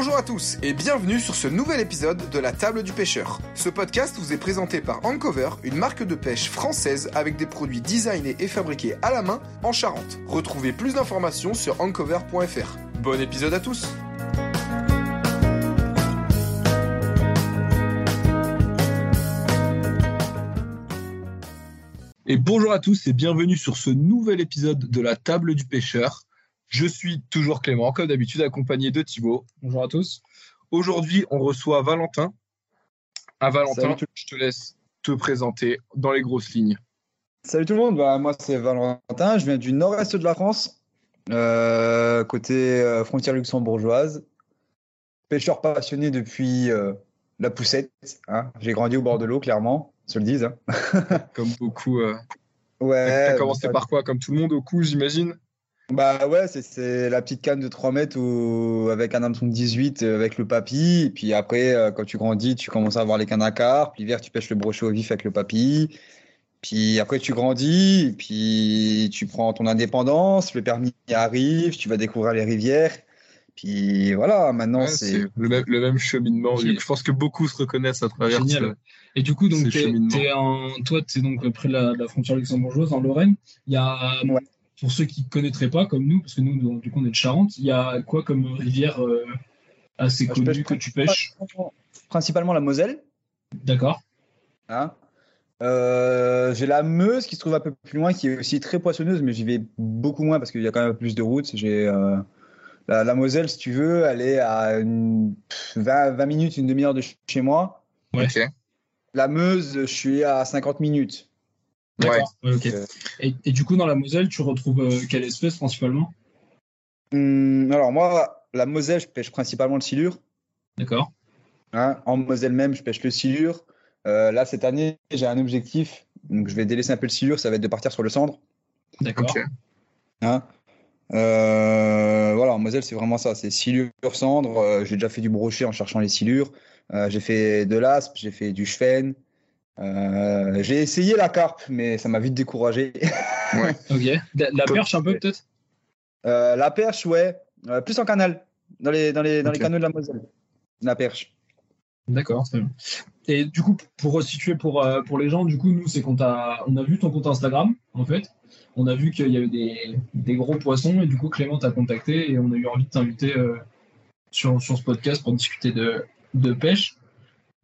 Bonjour à tous et bienvenue sur ce nouvel épisode de la table du pêcheur. Ce podcast vous est présenté par Ancover, une marque de pêche française avec des produits designés et fabriqués à la main en Charente. Retrouvez plus d'informations sur ancover.fr. Bon épisode à tous Et bonjour à tous et bienvenue sur ce nouvel épisode de la table du pêcheur. Je suis toujours Clément, comme d'habitude, accompagné de Thibaut. Bonjour à tous. Aujourd'hui, on reçoit Valentin. À Valentin, Salut tout- je te laisse te présenter dans les grosses lignes. Salut tout le monde, bah, moi c'est Valentin, je viens du nord-est de la France, euh, côté euh, frontière luxembourgeoise. Pêcheur passionné depuis euh, la poussette. hein. J'ai grandi au bord de l'eau, clairement, se le dise. hein. Comme beaucoup. Ouais, T'as commencé bah, par quoi? Comme tout le monde au cou, j'imagine? Bah ouais, c'est- la petite canne de 3 mètres où- avec un hameçon de 18 euh, avec le papy. Et puis après, euh, quand tu grandis, tu commences à avoir les cannes à carpe. L'hiver, tu pêches le brochet au vif avec le papy. Puis après, tu grandis. Puis tu prends ton indépendance. Le permis arrive. Tu vas découvrir les rivières. Puis voilà, maintenant Ouais, c'est. le même, le même cheminement. Je pense que beaucoup se reconnaissent à travers Génial. ce- Et du coup, donc, en, toi, tu es donc près de la, de la frontière luxembourgeoise, en Lorraine. Il y a, Ouais. Pour ceux qui ne connaîtraient pas, comme nous, parce que nous, nous, du coup, on est de Charente, il y a quoi comme rivière euh, assez Bah, je connue que tu pêches? Principalement la Moselle. D'accord. Hein? Euh, j'ai la Meuse qui se trouve un peu plus loin, qui est aussi très poissonneuse, mais j'y vais beaucoup moins parce qu'il y a quand même plus de routes. J'ai euh, la, la Moselle, si tu veux, elle est à une, pff, 20, 20 minutes, une demi-heure de ch- chez moi. Ouais. La Meuse, je suis à 50 minutes. D'accord. Ouais. Euh, Et, et du coup, dans la Moselle, tu retrouves euh, quelle espèce principalement? Hum, alors moi, la Moselle, je pêche principalement le silure. D'accord. hein. En Moselle même, je pêche le silure. Euh, là, cette année, j'ai un objectif, donc je vais délaisser un peu le silure, ça va être de partir sur le cendre. D'accord. Hein Euh, voilà, en Moselle, c'est vraiment ça. C'est silure, cendre. Euh, j'ai déjà fait du brochet en cherchant les silures. Euh, j'ai fait de l'aspe, j'ai fait du chfen. Euh, j'ai essayé la carpe, mais ça m'a vite découragé. Ok. La, la perche un peu peut-être? Euh, la perche, ouais, Euh, plus en canal, dans les, dans les, dans les canaux de la Moselle. La perche. D'accord, très bien. Et du coup, pour resituer pour, euh, pour les gens, du coup, nous, c'est qu'on t'a, on a vu ton compte Instagram, en fait. On a vu qu'il y avait des, des gros poissons, et du coup, Clément t'a contacté, et on a eu envie de t'inviter euh, sur, sur ce podcast pour discuter de, de pêche.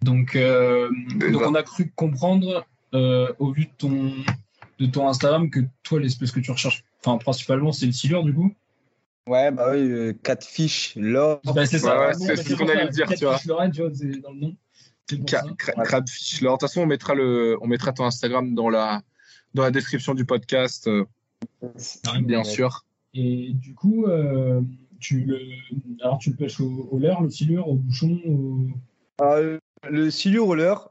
Donc, euh, donc, on a cru comprendre, euh, au vu de ton, de ton Instagram, que toi, l'espèce que tu recherches, enfin, principalement, c'est le silure, du coup. Ouais, bah oui, euh, quatre fiches, l'or. Bah, c'est ça. ouais, c'est- c'est ce qu'on allait dire, tu vois. fiches Lorraine, tu vois, c'est dans le nom. C'est pour Ca- ça. cra- Ouais. Crabfish. Alors, de toute façon, on mettra, le, on mettra ton Instagram dans la, dans la description du podcast, euh, bien Ouais. sûr. Et du coup, euh, tu le, alors tu le pêches au, au leurre, le silure, au bouchon, au... Euh, le silure roller,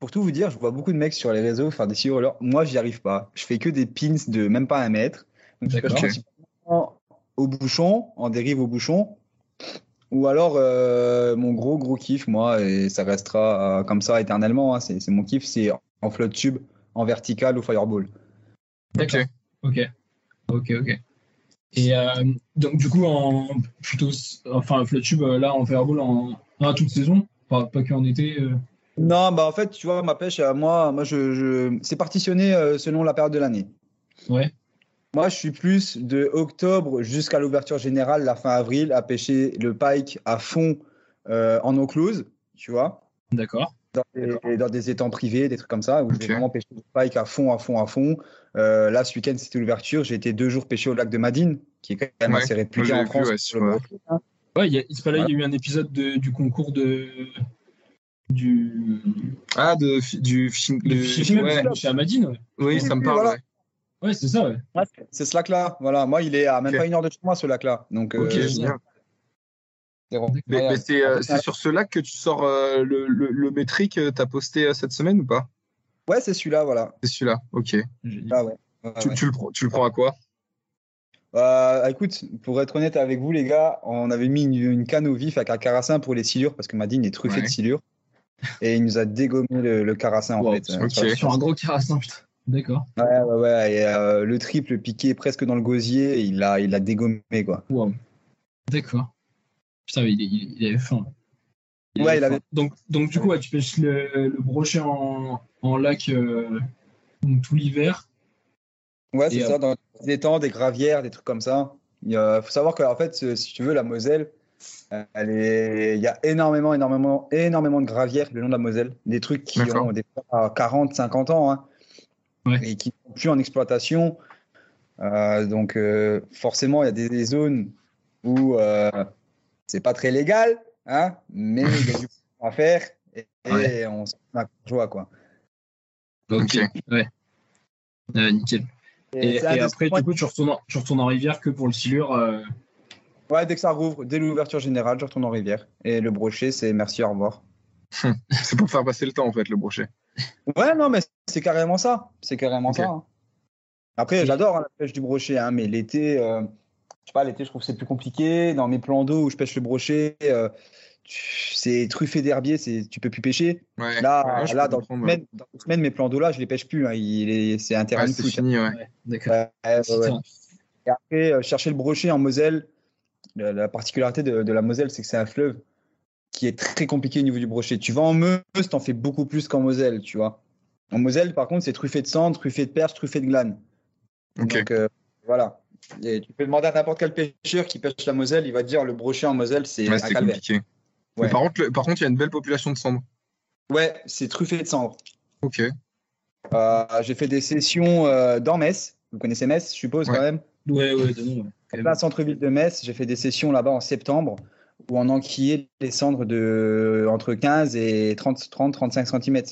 pour tout vous dire, je vois beaucoup de mecs sur les réseaux faire des silure roller. Moi, j'y arrive pas. Je fais que des pins de même pas un mètre. Donc, je au bouchon, en dérive au bouchon. Ou alors, euh, mon gros, gros kiff, moi, et ça restera euh, comme ça éternellement, hein, c'est mon kiff, c'est en flotte tube, en vertical ou fireball. D'accord. Ok. Ok, ok. Et euh, donc, du coup, en plutôt, enfin, flotte tube, là, en fireball, en, en toute saison, pas, pas qu'en été. euh. Non, bah en fait, tu vois, ma pêche, euh, moi, moi je, je... c'est partitionné euh, selon la période de l'année. Ouais. Moi, je suis plus de octobre jusqu'à l'ouverture générale, la fin avril, à pêcher le pike à fond euh, en eau close, tu vois, D'accord. dans des, dans des étangs privés, des trucs comme ça, où je Ok. vais vraiment pêcher le pike à fond, à fond, à fond. Euh, là, ce week-end, c'était l'ouverture. J'ai été deux jours pêcher au lac de Madine, qui est quand même Ouais, assez réputé en vu, France. ouais, euh. Ouais, il y a, c'est pas là, il y a eu un épisode de- du concours de. Du. Ah, de, du ouais. club chez Amadine, ouais. Oui, ça me parle. voilà. ouais. Ouais, c'est ça, ouais. C'est ce lac-là. Voilà, moi, il est à même pas une heure de chez moi, ce lac-là. Donc, Ok, euh, génial. c'est Mais, mais euh, sur ce lac que tu sors euh, le, le, le métrique que tu as posté euh, cette semaine ou pas? Ouais, c'est celui-là, voilà. C'est celui-là, ok. Ah ouais. Tu, ouais. tu le, prends- tu le prends à quoi? Euh, écoute, pour être honnête avec vous, les gars, on avait mis une, une canne au vif avec un carassin pour les silures parce que Madine est truffé Ouais. de silures. Et il nous a dégommé le, le carassin en fait. ok. sur la- Sur un gros carassin, putain. D'accord. Ouais, ouais, ouais. Et, euh, le triple piqué presque dans le gosier, il a, il a dégommé quoi. Wow. D'accord. Putain, mais il, il- il avait faim. Ouais, il faim. avait- Donc, donc du coup, ouais, tu pêches le, le brochet en, en lac euh, donc, tout l'hiver. Ouais, c'est ça, dans des étangs, des gravières, des trucs comme ça. Il faut savoir qu'en fait, ce- si tu veux, la Moselle, euh, elle est... il y a énormément, énormément, énormément de gravières le long de la Moselle. Des trucs qui ont des fois 40, 50 ans hein, Ouais. et qui ne sont plus en exploitation. Euh, donc, euh, forcément, il y a des, des zones où euh, c'est pas très légal, hein, mais il y a du à faire et, et Ouais. on s'en joie, quoi. Ok. Ouais. Euh, nickel. Et, après, du coup, tu retournes, en, tu retournes en rivière que pour le silure. euh, Ouais, dès que ça rouvre, dès l'ouverture générale, je retourne en rivière. Et le brochet, c'est merci, au revoir. C'est pour faire passer le temps, en fait, le brochet. Ouais, non, mais c'est carrément ça. C'est carrément ça. hein. Après, j'adore hein, la pêche du brochet, hein, mais l'été, euh, je sais pas, l'été, je trouve que c'est plus compliqué. Dans mes plans d'eau où je pêche le brochet, euh, c'est truffé d'herbier, c'est tu peux plus pêcher. Ouais. Là, Ouais, dans, semaine, dans une semaine, mes plans d'eau là, je les pêche plus. hein. Il est, c'est un terrain Ouais, de foot. fini, D'accord. Et après, euh, chercher le brochet en Moselle, la, la particularité de, de la Moselle, c'est que c'est un fleuve qui est très compliqué au niveau du brochet. Tu vas en Meuse, t'en fais beaucoup plus qu'en Moselle, tu vois. En Moselle, par contre, c'est truffé de cendres, truffé de perches, truffé de glanes. Ok. Donc, euh, voilà. Et tu peux demander à n'importe quel pêcheur qui pêche la Moselle, il va te dire le brochet en Moselle, c'est Ouais, un calvaire. compliqué. Ouais. Par contre, le- par contre, il y a une belle population de cendres. Ouais, c'est truffé de cendres. Ok. Euh, J'ai fait des sessions euh, dans Metz. Vous connaissez Metz, je suppose, Ouais. quand même? Ouais, ouais, de nom, ouais. Centre-ville de Metz, j'ai fait des sessions là-bas en septembre où on enquillait les cendres de entre 15 et 30, 30 35 cm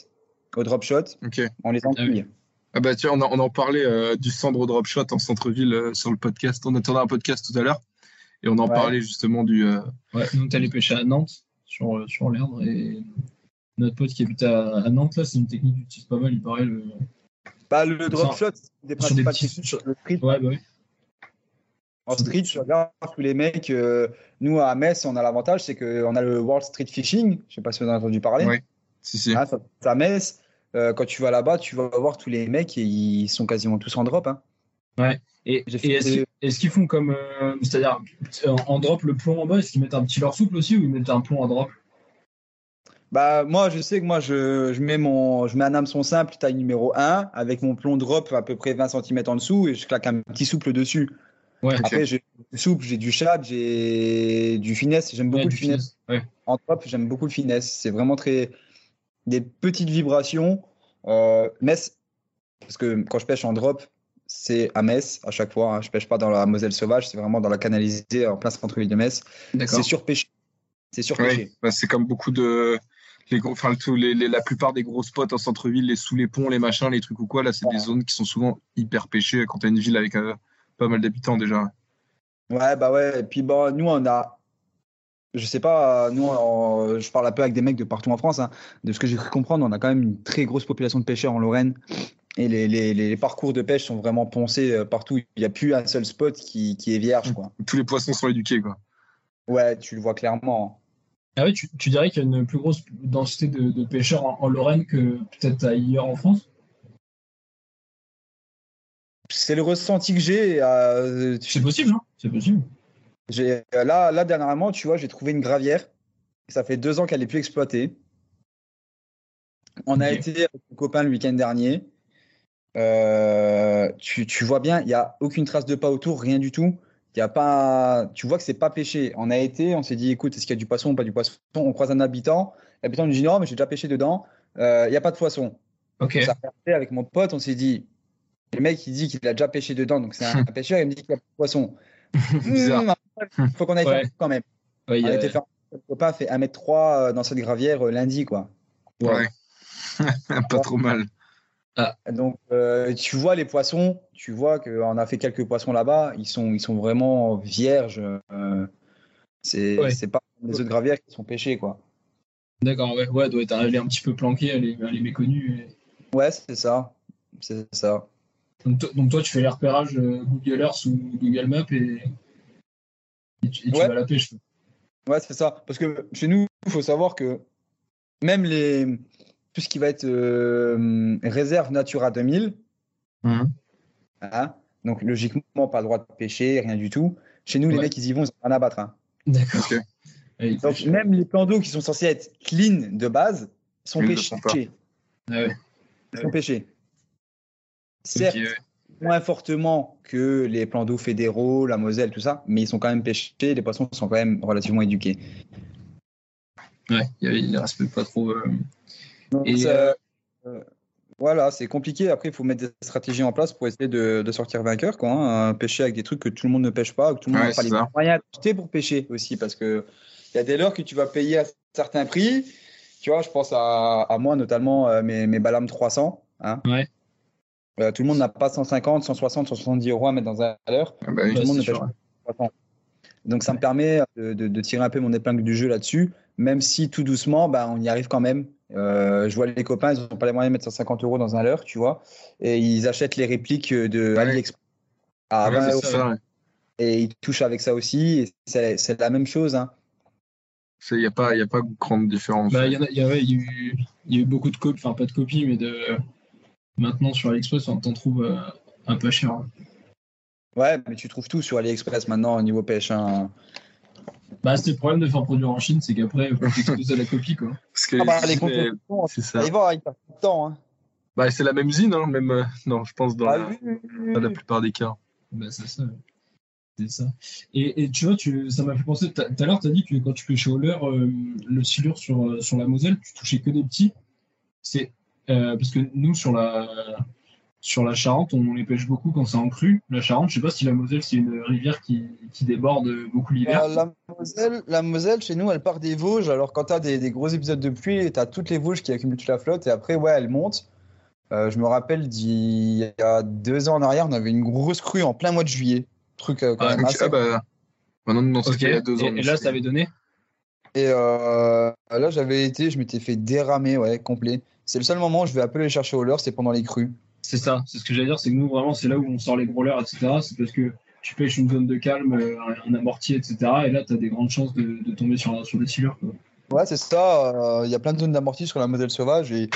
au drop shot. Ok. On les enquille. Ah bah tiens, on, en- on en parlait euh, du cendre drop shot en centre-ville euh, sur le podcast. On attendait un podcast tout à l'heure et on en Ouais. parlait justement du. euh, Ouais, nous, t'allais pêcher à Nantes, sur, euh, sur l'Erdre, et notre pote qui habite à, à Nantes, là, c'est une technique qui utilise pas mal, il paraît. Le... Bah, le drop shot, c'est des sur des principales petits- techniques. sur- Le street, Ouais, bah oui. En street, je regarde tous les mecs. euh, nous, à Metz, on a l'avantage, c'est qu'on a le World Street Fishing. Je sais pas si vous en avez entendu parler. Ouais. Si, si. Hein, ça, à Metz, euh, quand tu vas là-bas, tu vas voir tous les mecs et ils sont quasiment tous en drop. Hein. Et, J'ai et fait est-ce des- qu'ils est-ce qu'ils font comme. euh, C'est-à-dire, en, en drop le plomb en bas, est-ce qu'ils mettent un petit leurre souple aussi ou ils mettent un plomb en drop? Bah, moi, je sais que moi, je, je, mets, mon, je mets un hameçon simple, taille numéro 1, avec mon plomb drop à peu près 20 cm en dessous et je claque un petit souple dessus. Ouais. Après, j'ai du souple, j'ai du chat, j'ai du finesse. J'aime beaucoup ouais, le du finesse. finesse. Ouais. En drop, j'aime beaucoup le finesse. C'est vraiment très. Des petites vibrations. Euh, Metz, parce que quand je pêche en drop, c'est à Metz à chaque fois. hein. Je pêche pas dans la Moselle sauvage, c'est vraiment dans la canalisée en plein centre-ville de Metz. C'est surpêché. C'est surpêché. Ouais. Bah, c'est comme beaucoup de. Les gros, enfin, tous les, les- la plupart des gros spots en centre-ville, les sous les ponts, les machins, les trucs ou quoi, là, c'est des zones qui sont souvent hyper pêchées quand t'as une ville avec euh, pas mal d'habitants déjà. Ouais, bah ouais. Et puis, bon, nous, on a. Je sais pas, nous, on- je parle un peu avec des mecs de partout en France. hein. De ce que j'ai cru comprendre, on a quand même une très grosse population de pêcheurs en Lorraine. Et les, les, les parcours de pêche sont vraiment poncés euh, partout. Il n'y a plus un seul spot qui, qui est vierge, quoi. Tous les poissons sont éduqués, quoi. Ouais, tu le vois clairement. Ah oui, tu, tu dirais qu'il y a une plus grosse densité de, de pêcheurs en, en Lorraine que peut-être ailleurs en France? C'est le ressenti que j'ai. euh, C'est possible, non C'est possible. J'ai euh, là, là dernièrement, tu vois, j'ai trouvé une gravière. Ça fait deux ans qu'elle n'est plus exploitée. On a été avec mon copain le week-end dernier. Euh, tu, tu vois bien, il n'y a aucune trace de pas autour, rien du tout. Il y a pas, tu vois que c'est pas pêché. On a été, on s'est dit, écoute, est-ce qu'il y a du poisson ou pas du poisson? On croise un habitant. L'habitant nous dit non, mais j'ai déjà pêché dedans. Euh, Il n'y a pas de poisson. Ok. Regardé avec mon pote, on s'est dit, le mec il dit qu'il a déjà pêché dedans, donc c'est un pêcheur, il me dit qu'il y a pas de poisson. Bizarre. Il faut qu'on aille Ouais. faire quand même. Ouais, On a- été faire a fait 1m3 dans cette gravière euh, lundi, quoi. Ouais. pas trop mal. Donc, euh, tu vois les poissons, tu vois qu'on a fait quelques poissons là-bas, ils sont, ils sont vraiment vierges. euh, c'est Ouais. pas les autres gravières qui sont pêchées, quoi. D'accord, ouais, ouais, elle doit être est un petit peu planquée, elle est, elle est méconnue. et- Ouais, c'est ça. C'est ça. Donc, to- donc toi, tu fais les repérages euh, Google Earth ou Google Maps et, et tu, et tu Ouais. vas à la pêche. Ouais, c'est ça. Parce que chez nous, il faut savoir que même les, tout ce qui va être euh, réserve Natura 2000, Mhm. hein, donc logiquement, pas le droit de pêcher, rien du tout. Chez nous, les mecs, ils y vont, ils ont rien à battre. hein. D'accord. Donc, pêche. même les plans d'eau qui sont censés être clean de base sont Ils pêchés. sont. Ah ouais. Ils sont pêchés. Certes, moins fortement que les plans d'eau fédéraux, la Moselle, tout ça, mais ils sont quand même pêchés. Les poissons sont quand même relativement éduqués. Ouais, il, il respecte pas trop. euh, Donc, Et, ça- euh, euh, voilà, c'est compliqué. Après, il faut mettre des stratégies en place pour essayer de, de sortir vainqueur. Quoi, hein. Pêcher avec des trucs que tout le monde ne pêche pas, que tout le monde Ouais, n'a pas les ça. moyens d'acheter pour pêcher aussi. Parce que il y a des leurres que tu vas payer à certains prix. Tu vois, je pense à, à moi, notamment euh, mes, mes Balam 300. Hein. Ouais. Euh, tout le monde n'a pas 150, 160, 170 euros à mettre dans un leurre. Ah bah oui. Tout le monde ne pêche pas 300. Donc ça me permet de, de- de tirer un peu mon épingle du jeu là-dessus, même si tout doucement, bah, on y arrive quand même. Euh, je vois les copains, ils n'ont pas les moyens de mettre 150 euros dans un leurre, tu vois, et ils achètent les répliques de Ouais. AliExpress à Ouais, 20 c'est euros, ça, ouais. et ils touchent avec ça aussi. et C'est la même chose. Hein. Il n'y a, pas- y a pas grande différence. Bah, il y, a, il y, a, ouais, il y a eu, il y a eu beaucoup de copies, enfin pas de copies, mais de maintenant sur AliExpress, on t'en trouve euh, un peu cher. hein. Ouais, mais tu trouves tout sur AliExpress maintenant au niveau pêche. hein. Bah, c'est le problème de faire produire en Chine, c'est qu'après, il faut exposer la copie, quoi. Parce que Ah bah, les c'est ça. ils vont, ils perdent du temps. Hein. Bah, c'est la même usine, hein, même. euh, non, je pense dans, Ah la, oui, oui, oui, dans la oui. plupart des cas. Bah, c'est ça. C'est ça. Et, et tu vois, tu, ça m'a fait penser, tout à l'heure, tu as dit que quand tu pêchais au leurre, euh, le silure sur, euh, sur la Moselle, tu touchais que des petits. C'est euh, parce que nous, sur la, sur la Charente, on les pêche beaucoup quand c'est en crue. La Charente, je sais pas si la Moselle, c'est une rivière qui, qui déborde beaucoup l'hiver. Euh, la, Moselle, la Moselle, chez nous, elle part des Vosges. Alors, quand tu as des, des gros épisodes de pluie, tu as toutes les Vosges qui accumulent toute la flotte. Et après, ouais, elle monte. Euh, je me rappelle d'il y a deux ans en arrière, on avait une grosse crue en plein mois de juillet. Truc euh, quand Ah, même assez- ah bah, maintenant, non, Ok. c'était il y a deux ans. Et, et là, ça avait donné? Et euh, là, j'avais été, je m'étais fait déramer, ouais, complet. C'est le seul moment où je vais appeler les chercher au leurre, c'est pendant les crues. C'est ça, c'est ce que j'allais dire, c'est que nous, vraiment, c'est là où on sort les gros leurres, etc. C'est parce que tu pêches une zone de calme, euh, un, amorti, etc. Et là, tu as des grandes chances de, de tomber sur, sur des silures. Ouais, c'est ça. euh, Il y a plein de zones d'amorti sur la Moselle sauvage et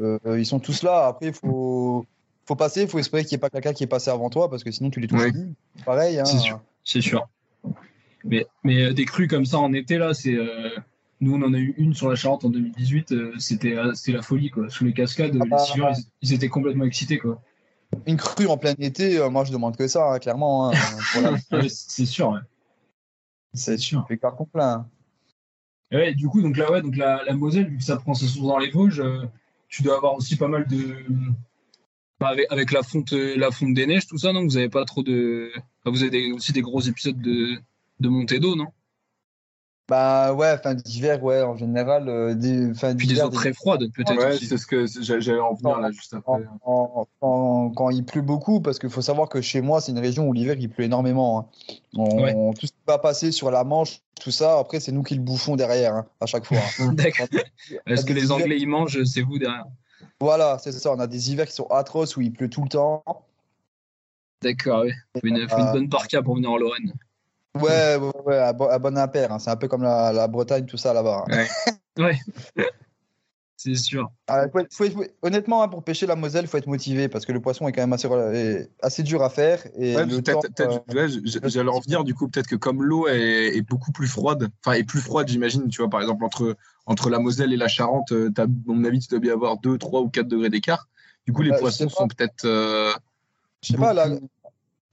euh, ils sont tous là. Après, il faut, faut passer, il faut espérer qu'il n'y ait pas quelqu'un qui est passé avant toi parce que sinon tu les touches plus. Pareil. Hein. C'est sûr. C'est sûr. Mais, mais euh, des crues comme ça en été, là, c'est. Euh, nous, on en a eu une sur la Charente en 2018, euh, c'était euh, c'était la folie, quoi. Sous les cascades, Ah les bah. ils, ils étaient complètement excités, quoi. Une crue en plein été, euh, moi je demande que ça, hein, clairement. hein, la- Ouais, c'est sûr, ouais. C'est sûr. fait carton plein. Et ouais, du coup, donc là, ouais, donc la, la Moselle, vu que ça prend sa source dans les Vosges, euh, tu dois avoir aussi pas mal de. bah, avec, avec la fonte, euh, la fonte des neiges, tout ça, non? Vous avez pas trop de. enfin, vous avez des- aussi des gros épisodes de, de montée d'eau, non? Bah ouais, fin d'hiver, ouais, en général. euh, des, fin Puis des eaux très froides, peut-être Ouais, aussi. c'est ce que j'a- j'allais en venir là juste après. en- en- quand il pleut beaucoup, parce qu'il faut savoir que chez moi, c'est une région où l'hiver il pleut énormément. hein. On- Tout ce qui va passer sur la Manche, tout ça, après c'est nous qui le bouffons derrière, hein, à chaque fois. hein. D'accord. Est-ce que les hivers- Anglais ils mangent, c'est vous derrière Voilà, c'est ça. On a des hivers qui sont atroces où il pleut tout le temps. D'accord, oui. Faut une, faut une Euh, bonne parka pour venir en Lorraine. Ouais, ouais, ouais, à, bon, à bon hein. C'est un peu comme la, la Bretagne, tout ça là-bas. hein. Ouais. c'est sûr. Ah, faut être- faut être- honnêtement, hein, pour pêcher la Moselle, il faut être motivé parce que le poisson est quand même assez, assez dur à faire. Et euh, J'allais en venir du coup, peut-être que comme l'eau est, est beaucoup plus froide, enfin est plus froide, j'imagine, tu vois, par exemple entre, entre la Moselle et la Charente, euh, à mon avis, tu dois bien avoir 2, 3 ou 4 degrés d'écart. Du coup, les Bah, je poissons sont peut-être. euh, je sais pas, là,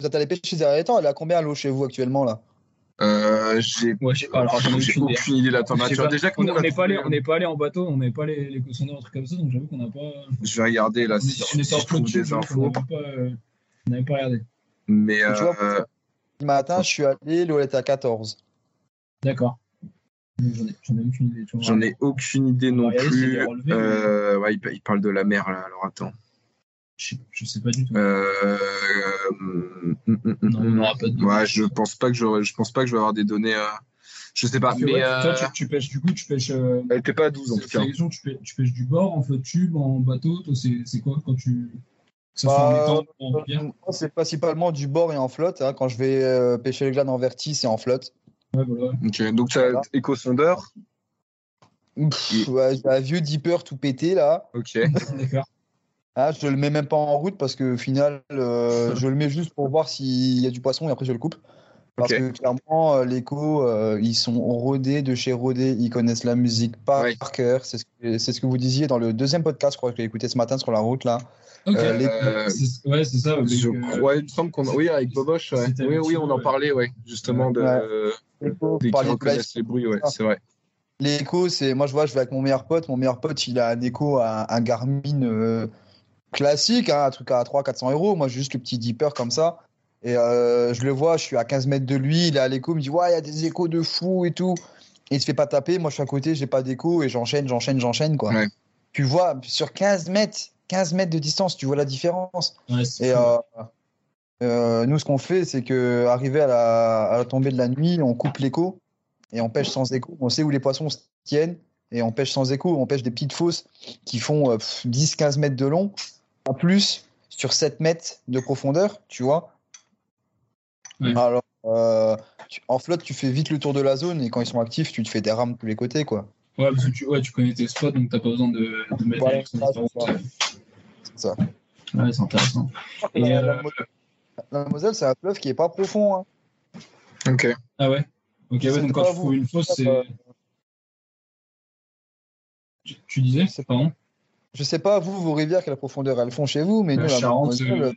êtes allé pêcher ces derniers temps, elle est à combien l'eau chez vous actuellement là? Euh, J'ai Ouais, je sais pas, alors j'en ai j'ai aucune idée. de la température. Déjà on a n'est pas, allé- on n'est pas allé en bateau, on n'est pas les, les cossonneries, un truc comme ça, donc j'avoue qu'on n'a pas. Je vais regarder là On, si, on si en je trouve des infos. euh, on n'avait pas regardé. Mais Tu vois, euh, Ce matin, je suis allé, l'eau elle était à 14. D'accord. J'en ai, aucune idée. tu vois. j'en ai aucune idée non a plus. Euh, ouais, il parle de la mer là, alors attends. Je, je sais pas du tout. Euh, hum, hum, hum, non, on n'aura pas de. Ouais, je pense pas que je pense pas que je vais avoir des données. euh, Je sais pas, mais ouais, euh, Toi, tu, tu pêches, du coup, tu pêches. euh, elle était pas à 12 en tout cas. question, tu, pêches, tu pêches du bord, en flotte tube, en bateau. Toi, c'est quoi quand tu. Que ça soit en Bah, C'est principalement du bord et en flotte. hein. Quand je vais euh, pêcher le glane en verti, c'est en flotte. Ouais, voilà. Ok, donc tu as Voilà. éco-sondeur? Pff, ouais, j'ai un vieux dipper tout pété là. Ok. D'accord. Ah, je le mets même pas en route parce que au final, euh, je le mets juste pour voir s'il y a du poisson et après je le coupe. Parce que clairement, euh, l'écho, euh, ils sont rodés de chez rodés, ils connaissent la musique par Ouais. cœur. C'est ce, que- c'est ce que vous disiez dans le deuxième podcast, je crois que j'ai écouté ce matin sur la route là. Ok. Euh, les- Euh, C'est- Ouais, c'est ça. je euh, crois, il me semble qu'on. Oui, avec Boboche, ouais. Oui, oui, on en parlait, ouais. Justement, de. Dès par qu'ils les reconnaissent les bruits, ouais, c'est vrai. L'écho, c'est moi je vois, je vais avec mon meilleur pote. Mon meilleur pote, il a un écho, un, un Garmin euh, classique, hein, un truc à 300-400 euros. Moi, j'ai juste le petit Deeper comme ça. Et euh, je le vois, je suis à 15 mètres de lui, il est à l'écho, il me dit Ouais, il y a des échos de fou et tout. Et il se fait pas taper. Moi, je suis à côté, j'ai pas d'écho et j'enchaîne, j'enchaîne, j'enchaîne. quoi. Ouais. Tu vois, sur 15 mètres, 15 mètres de distance, tu vois la différence. ouais, Et euh, euh, nous, ce qu'on fait, c'est que arrivé à la, à la tombée de la nuit, on coupe l'écho et on pêche sans écho. On sait où les poissons se tiennent et on pêche sans écho. On pêche des petites fosses qui font euh, pff, 10-15 mètres de long, en plus sur 7 mètres de profondeur, tu vois. Alors, euh, tu- en flotte, tu fais vite le tour de la zone et quand ils sont actifs, tu te fais des rames de tous les côtés, quoi. Ouais, parce que tu, ouais, tu connais tes spots, donc t'as pas besoin de, de mettre Ouais, c'est C'est ça. Ouais, c'est intéressant. Et, la, euh, la Mo- la Moselle, c'est un fleuve qui est pas profond. hein. Ok. Ah ouais? Ok, ouais, donc quand tu trouves une fosse, c'est. Tu, tu disais sais pas. Pardon? Je sais pas, vous, vos rivières, quelle profondeur elles font chez vous, mais La nous, la Charente, euh,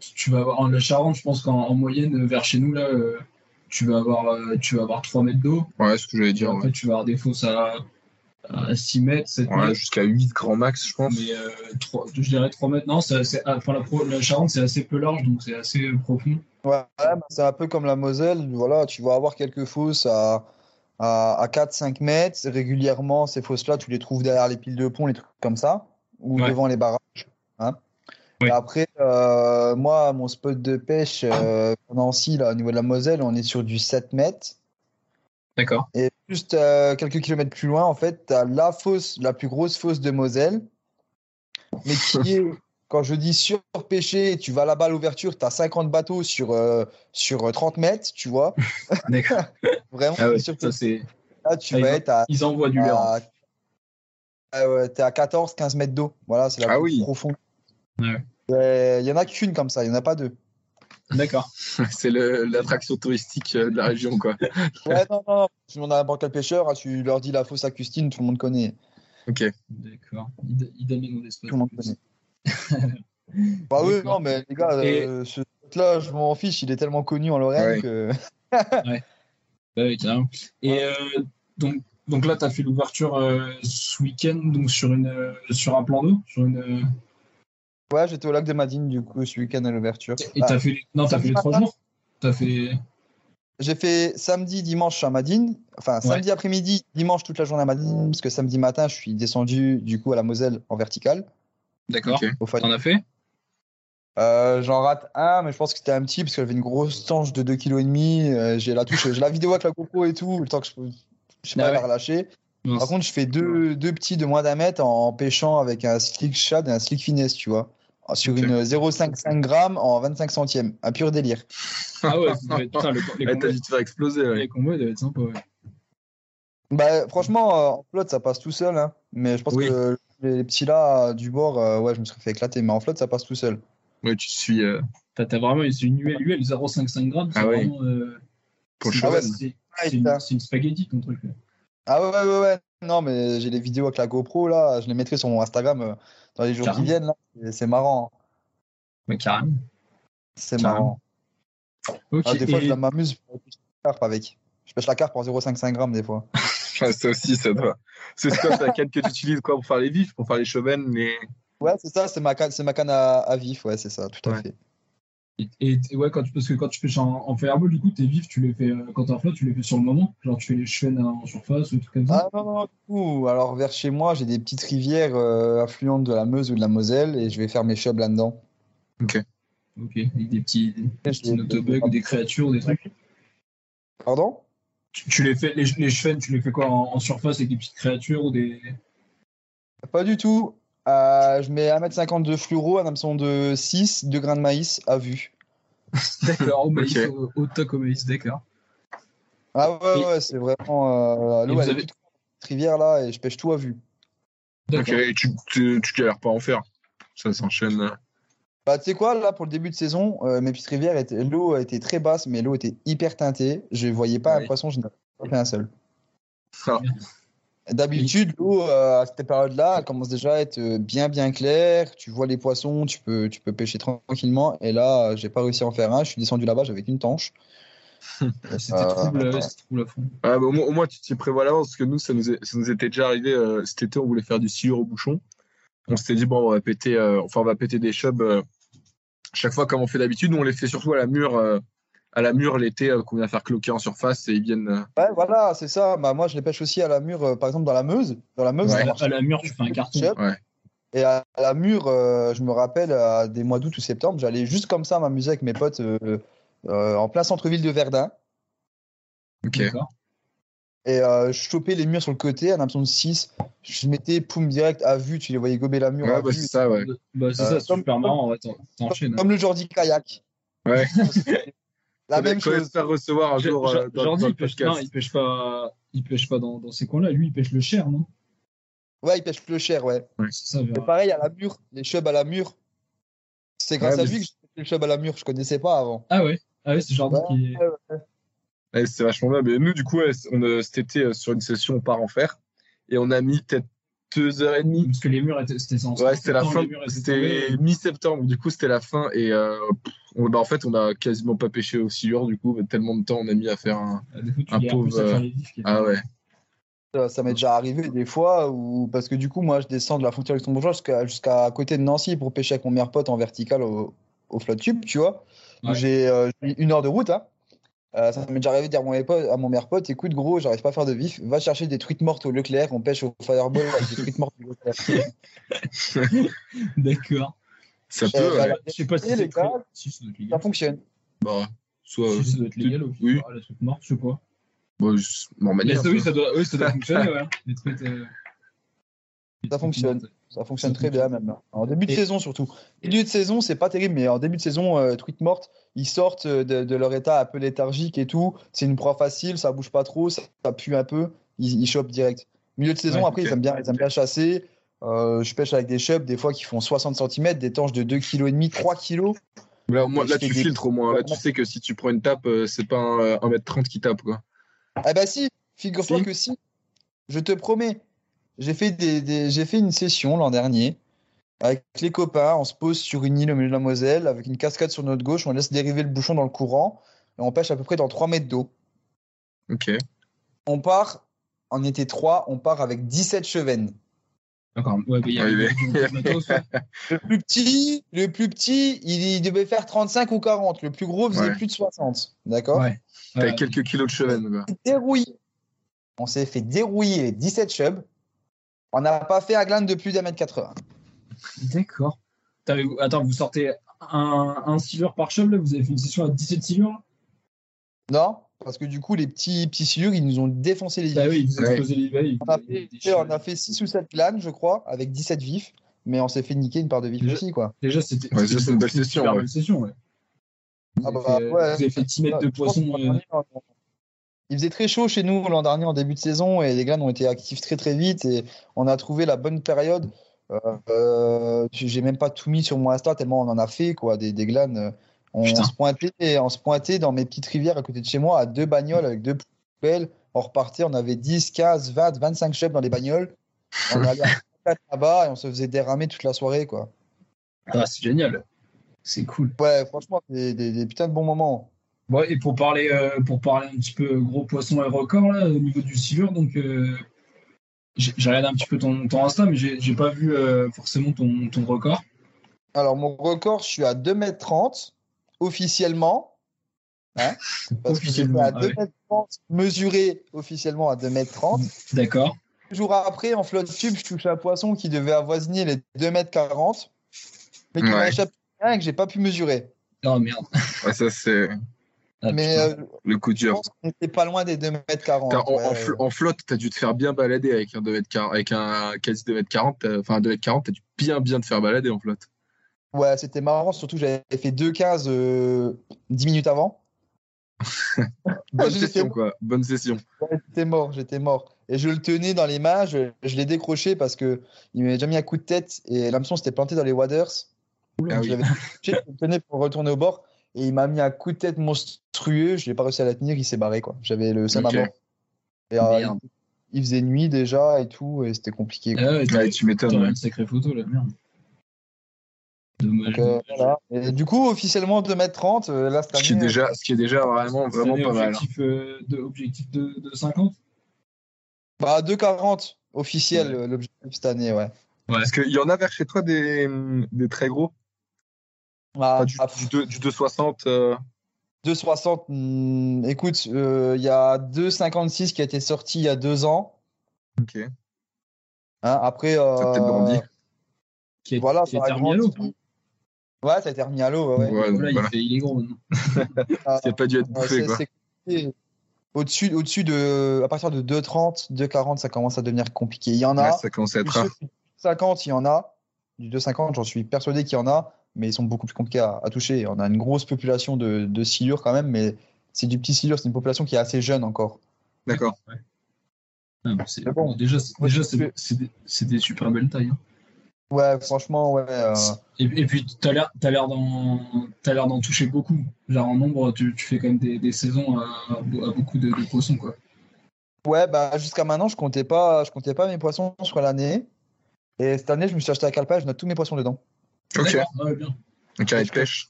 tu, tu vas avoir. en- La Charente, je pense qu'en en moyenne, vers chez nous, là, euh, tu vas avoir, euh, tu vas avoir 3 mètres d'eau. Ouais, c'est ce que j'allais dire. après, Ouais, tu vas avoir des fosses à, à 6 mètres, 7 Ouais, mètres. jusqu'à 8 grand max, je pense. Mais euh, trois- je dirais 3 mètres. Non, c'est assez- ah, enfin, la, pro- la Charente, c'est assez peu large, donc c'est assez profond. Ouais, bah, c'est un peu comme la Moselle. Voilà, tu vas avoir quelques fosses à, à, à 4-5 mètres. Régulièrement, ces fosses-là, tu les trouves derrière les piles de pont, les trucs comme ça, ou Ouais. devant les barrages. hein. Ouais. Et après, euh, moi, mon spot de pêche euh, Nancy, là, au niveau de la Moselle, on est sur du 7 mètres. D'accord. Et juste euh, quelques kilomètres plus loin, en fait, tu as la fosse, la plus grosse fosse de Moselle, mais qui est, quand je dis surpêché, tu vas là-bas à l'ouverture, tu as 50 bateaux sur, euh, sur 30 mètres, tu vois. D'accord. Vraiment, Ah ouais, ça. Là, tu Ah, vas ils- être à, Ils envoient du leurre. à, Ah ouais, t'es à 14-15 mètres d'eau. Voilà, c'est la Ah oui. profonde. Ouais. Euh, Il y en a qu'une comme ça, il n'y en a pas deux. D'accord. c'est l'attraction touristique euh, de la région, quoi. Ouais, non, non. Tu demandes à n'importe quel pêcheur, hein, tu leur dis la fosse à Custine, tout le monde connaît. Ok. D'accord. Id- Idem et non. Tout le monde connaît. Bah oui, non, mais les gars, Et- euh, ce là je m'en fiche, il est tellement connu en Lorraine Ouais. que. Bah oui, carrément. Et euh, donc, donc là, tu as fait l'ouverture euh, ce week-end donc sur, une, sur un plan d'eau sur une, Ouais, j'étais au lac de Madine, du coup, ce week-end à l'ouverture. Et Ah, t'as fait, les... non, t'as fait les trois jours? T'as fait. J'ai fait samedi, dimanche à Madine. Enfin, samedi après-midi, dimanche toute la journée à Madine, parce que samedi matin, je suis descendu du coup à la Moselle en verticale. D'accord. Ok. Au Fat- T'en as fait? Euh, J'en rate un, mais je pense que c'était un petit, parce qu'elle avait une grosse tanche de 2,5 kg. Euh, j'ai la touche, j'ai la vidéo avec la GoPro et tout, le temps que je, je sais pas Ah ouais. la relâcher. Par contre, je fais deux, deux petits de moins d'un mètre en pêchant avec un slick shad et un slick finesse, tu vois. Sur Ok. une 0,55 grammes en 25 centièmes. Un pur délire. Ah ouais, ça doit être- putain, le- les, Ouais, combos, T'as dû te faire exploser, ouais. les combos doivent être sympas. Ouais. Bah, franchement, euh, en flotte, ça passe tout seul. Hein. Mais je pense Oui. que les petits là du bord, euh, ouais, je me serais fait éclater. Mais en flotte, ça passe tout seul. Ouais, tu suis euh, T'as t'as vraiment c'est une UL, UL 0,55 grammes. C'est Ah ouais. vraiment. euh, pour le c'est- cheval. c'est- c'est une, c'est une spaghetti ton truc. là. Ah ouais, ouais, ouais, ouais. Non, mais j'ai les vidéos avec la GoPro là. Je les mettrai sur mon Instagram euh, dans les jours Carrément. qui viennent. là. C'est- C'est marrant. hein. Ouais, carrément. C'est Carrément. marrant. Ok. Ah, des fois, et- je m'amuse pour pêcher la carpe avec. Je pêche la carpe en 0,55 grammes des fois. Ouais, ça aussi, ça doit. C'est quoi la canne que tu utilises quoi, pour faire les vifs, pour faire les chevennes, les. Ouais, c'est ça, c'est ma canne, c'est ma canne à, à vif, ouais, c'est ça, tout à Ouais. fait. Et, ouais, quand tu, parce que quand tu pêches en, en fireball, du coup, tes vifs, tu les fais, euh, quand t'es en flotte, tu les fais sur le moment? Genre, tu fais les chevennes en surface ou des trucs comme ça? Ah non, non, du coup, alors vers chez moi, j'ai des petites rivières euh, affluentes de la Meuse ou de la Moselle et je vais faire mes chubs là-dedans. Ok. Avec des petits, des petits Je- notobugs ou des créatures ou des trucs. Pardon? Tu, tu les fais, les, les chevennes, tu les fais quoi en, en surface avec des petites créatures ou des. Pas du tout. Euh, je mets 1m50 de fluoro, un hameçon de 6, 2 grains de maïs à vue. D'accord, au maïs, Ok. au, au toc au maïs, d'accord. Ah ouais, Et- ouais, c'est vraiment. Euh, l'eau, elle avez- toute cette rivière là et je pêche tout à vue. Ok, D'accord. et tu, tu, tu galères pas à en faire. Ça s'enchaîne. Euh. Bah, tu sais quoi, là, pour le début de saison, euh, mes petites rivières, étaient- l'eau était très basse, mais l'eau était hyper teintée. Je voyais pas Ah un poisson, je n'avais pas fait un seul. Ah, D'habitude, l'eau, euh, à cette période-là, elle commence déjà à être euh, bien, bien claire. Tu vois les poissons, tu peux, tu peux pêcher tranquillement. Et là, euh, j'ai pas réussi à en faire un. Je suis descendu là-bas, j'avais qu'une tanche. C'était Euh, trouble, à fond. Ah, bah, au, moins, au moins, tu t'y prévois à l'avance, parce que nous, ça nous, est- ça nous était déjà arrivé euh, cet été, on voulait faire du silure au bouchon. On s'était dit, bon, on va péter, euh, enfin, on va péter des chubs euh, chaque fois comme on fait d'habitude. Nous, on les fait surtout à la mure, euh, à la mure l'été, euh, qu'on vient faire cloquer en surface et ils viennent. euh, Ouais, voilà, c'est ça. Bah, moi, je les pêche aussi à la mure, euh, par exemple, dans la Meuse. Dans la Meuse, Ouais. ça marche. À la mur, tu fais un carton. Ouais. Et à la mure, euh, je me rappelle, à des mois d'août ou septembre, j'allais juste comme ça m'amuser avec mes potes euh, euh, en plein centre-ville de Verdun. Ok. Et euh, je chopais les murs sur le côté, un hameçon de 6. Je mettais poum direct à vue, tu les voyais gober la mure Ouais, à bah, vue. c'est ça, ouais. Bah, c'est Euh, ça, c'est comme- super marrant. Ouais, t'en- t'enchaînes. Comme le Jordi Kayak. Ouais. La même chose. se faire recevoir un jour euh, dans, Jordi, dans il pêche, podcast. non, il pêche pas, il pêche pas dans, dans ces coins-là. Lui, il pêche le cher, non? Ouais, il pêche le cher, ouais. C'est Et Vera. pareil, à la mure, les chubs à la mure. C'est grâce Ouais, à lui que j'ai fait le chub à la mure, je connaissais pas avant. Ah ouais, ah ouais c'est Jordi Ouais, qui. Ouais, c'est vachement bien. Mais nous, du coup, ouais, on, euh, cet été, euh, sur une session, on part en fer. Et on a mis peut-être deux heures et demie. Parce que les murs étaient. C'était en Ouais, c'était la fin. C'était mi-septembre. Du coup, c'était la fin. Et euh, on- bah, en fait, on a quasiment pas pêché au silure. Du coup, tellement de temps on a mis à faire un. Ah, un pauvre, euh, Ah ouais. Ça, ça m'est déjà arrivé des fois, où... parce que du coup, moi, je descends de la frontière luxembourgeoise jusqu'à jusqu'à côté de Nancy pour pêcher avec mon meilleur pote en vertical au, au flotte tube, tu vois. où Ouais. J'ai euh, j'ai une heure de route. Hein. Euh, ça m'est déjà arrivé de dire à mon, meilleur pote- à mon meilleur pote écoute, gros, j'arrive pas à faire de vif, va chercher des truites mortes au Leclerc, on pêche au Fireball avec des truites mortes au Leclerc. D'accord. Ça Euh, peut. bah, ouais. Je sais pas si c'est gars, ça doit être légal. Ça fonctionne. Bah, soit. Si ça doit être légal ou Oui. Ah, la truc morte, je sais pas. Bon, je m'en Mais manière. ça, oui, ça doit, oui, ça doit fonctionner, ouais. Les trucs, euh, Ça fonctionne. Ça fonctionne très bien même. En début de Et- saison surtout. Milieu de saison, c'est pas terrible, mais en début de saison, euh, truites mortes, ils sortent euh, de, de leur état un peu léthargique et tout. C'est une proie facile, ça bouge pas trop, ça, ça pue un peu, ils, ils chopent direct. Milieu de saison, Ouais, après, ils aiment bien, ils aiment bien chasser. Euh, je pêche avec des chubs, des fois qui font 60 cm, des tanches de 2,5 kg, 3 kg. Là, au moins, Je là tu des- filtres au moins. Là, tu sais que si tu prends une tape, euh, c'est pas un, euh, 1m30 qui tape, quoi. Ah bah si, figure-toi Si. que si. Je te promets. J'ai fait, des, des- j'ai fait une session l'an dernier avec les copains. On se pose sur une île au milieu de la Moselle avec une cascade sur notre gauche. On laisse dériver le bouchon dans le courant et on pêche à peu près dans 3 mètres d'eau. Ok. On part, on était 3, on part avec 17 chevennes. D'accord. Ouais. Le plus petit, le plus petit, il, il devait faire 35 ou 40. Le plus gros faisait Ouais. plus de 60. D'accord? Ouais. T'as quelques kilos de cheven, quoi. dérouillé. On s'est fait dérouiller les 17 chubs. On n'a pas fait un glande de plus d'un mètre 80. D'accord. Attends, vous sortez un, un silure par chum, là Vous avez fait une session à 17 silures là? Non, parce que du coup, les petits, petits silures, ils nous ont défoncé les vifs. Bah oui, vous Ouais. explosez les veilles. on, a fait, on a fait 6 ou 7 glandes, je crois, avec 17 vifs. Mais on s'est fait niquer une part de vifs Déjà- aussi, quoi. Déjà, c'était Ouais, une belle session, ouais. belle session, ouais. Vous, Ah avez bah, fait, ouais. vous avez fait 10 mètres de poisson. euh, Il faisait très chaud chez nous l'an dernier en début de saison et les glandes ont été actifs très très vite et on a trouvé la bonne période. Euh, euh, J'ai même pas tout mis sur mon Insta tellement on en a fait quoi, des, des glandes. On, Putain. se pointait, on se pointait dans mes petites rivières à côté de chez moi à deux bagnoles avec deux poubelles. On repartait, on avait 10, 15, 20, 25 chefs dans les bagnoles. On allait à là-bas et on se faisait déramer toute la soirée quoi. Ah, c'est génial. C'est cool. Ouais, franchement, des, des, des putains de bons moments. Bon, et pour parler, euh, pour parler un petit peu gros poisson et record, là, au niveau du silure, donc euh, j'ai regardé un petit peu ton, ton Insta, mais j'ai j'ai pas vu euh, forcément ton, ton record. Alors, mon record, je suis à 2m30 officiellement. Hein Parce que Officiellement, à ah ouais. 2m30 mesuré officiellement à 2m30. D'accord. Deux jours après, en flotte tube, je touche un poisson qui devait avoisiner les 2m40, mais qui m'a Ouais. échappé rien et que j'ai pas pu mesurer. Oh merde. Ouais, ça, c'est Ah, mais putain. euh, le coup dur. qu'on était pas loin des 2m40. Car en, en ouais. fl- en flotte, t'as dû te faire bien balader avec un 2m40, avec un quasi 2m40. t'as- Enfin, un 2m40, t'as dû bien, bien te faire balader en flotte. Ouais, c'était marrant, surtout que j'avais fait 2,15 euh, 10 minutes avant. Bonne session, quoi. Bonne session. Ouais, J'étais mort, j'étais mort. Et je le tenais dans les mains, je, je l'ai décroché parce que il m'avait déjà mis un coup de tête et l'hameçon s'était planté dans les waders. Ah oui. je je le tenais pour retourner au bord et il m'a mis un coup de tête monstrueux. Je n'ai pas réussi à la tenir, il s'est barré. quoi. J'avais le seum Ok. à mort. Et, euh, il, il faisait nuit déjà et tout, et c'était compliqué. quoi. Ah ouais, Ouais, t'as tu m'étonnes. ouais. une sacrée photo là, merde. Dommage. Donc, euh, voilà. Et du coup, officiellement 2m30, euh, là cette Ce qui est année, déjà, ce qui est déjà vraiment, vraiment pas mal. objectif, euh, de, objectif de, de 50 bah, 2,40 officiel l'objectif cette année, ouais. Parce qu'il y en a vers chez toi des, des très gros? Bah, du, ah, du, deux- du 260. euh, 2,60, hmm, écoute, euh, il y a 2,56 qui a été sorti il y a deux ans. Ok. Hein, après, Ça a peut-être euh, grandi. qui est, Voilà, qui est ça a terminé à l'eau. Ouais, ça a été remis à l'eau. Ouais, ouais. Voilà. il, fait, il est gros maintenant. Ah, pas dû être bouffé, c'est- c'est. Au-dessus, au-dessus de, à partir de 2,30, 2,40, ça commence à devenir compliqué. Il y en a. Ouais, ça commence à être rare. 50, il y en a. Du 2,50, j'en suis persuadé qu'il y en a, mais ils sont beaucoup plus compliqués à, à toucher. On a une grosse population de, de silures quand même, mais c'est du petit silure. C'est une population qui est assez jeune encore. D'accord. Ouais. Ah, mais c'est- Mais bon. déjà, c'est, déjà, des, c'est des super belles tailles. hein. Ouais, franchement, ouais. euh, Et, et puis, tu as l'air, t'as l'air d'en, t'as l'air d'en toucher beaucoup. Genre, en nombre, tu, tu fais quand même des, des saisons à, à beaucoup de, de poissons. Quoi. Ouais, bah jusqu'à maintenant, je comptais pas, je comptais pas mes poissons sur l'année. Et cette année, je me suis acheté un calepin, je note tous mes poissons dedans. Ok. Ouais, bien. Carré de pêche.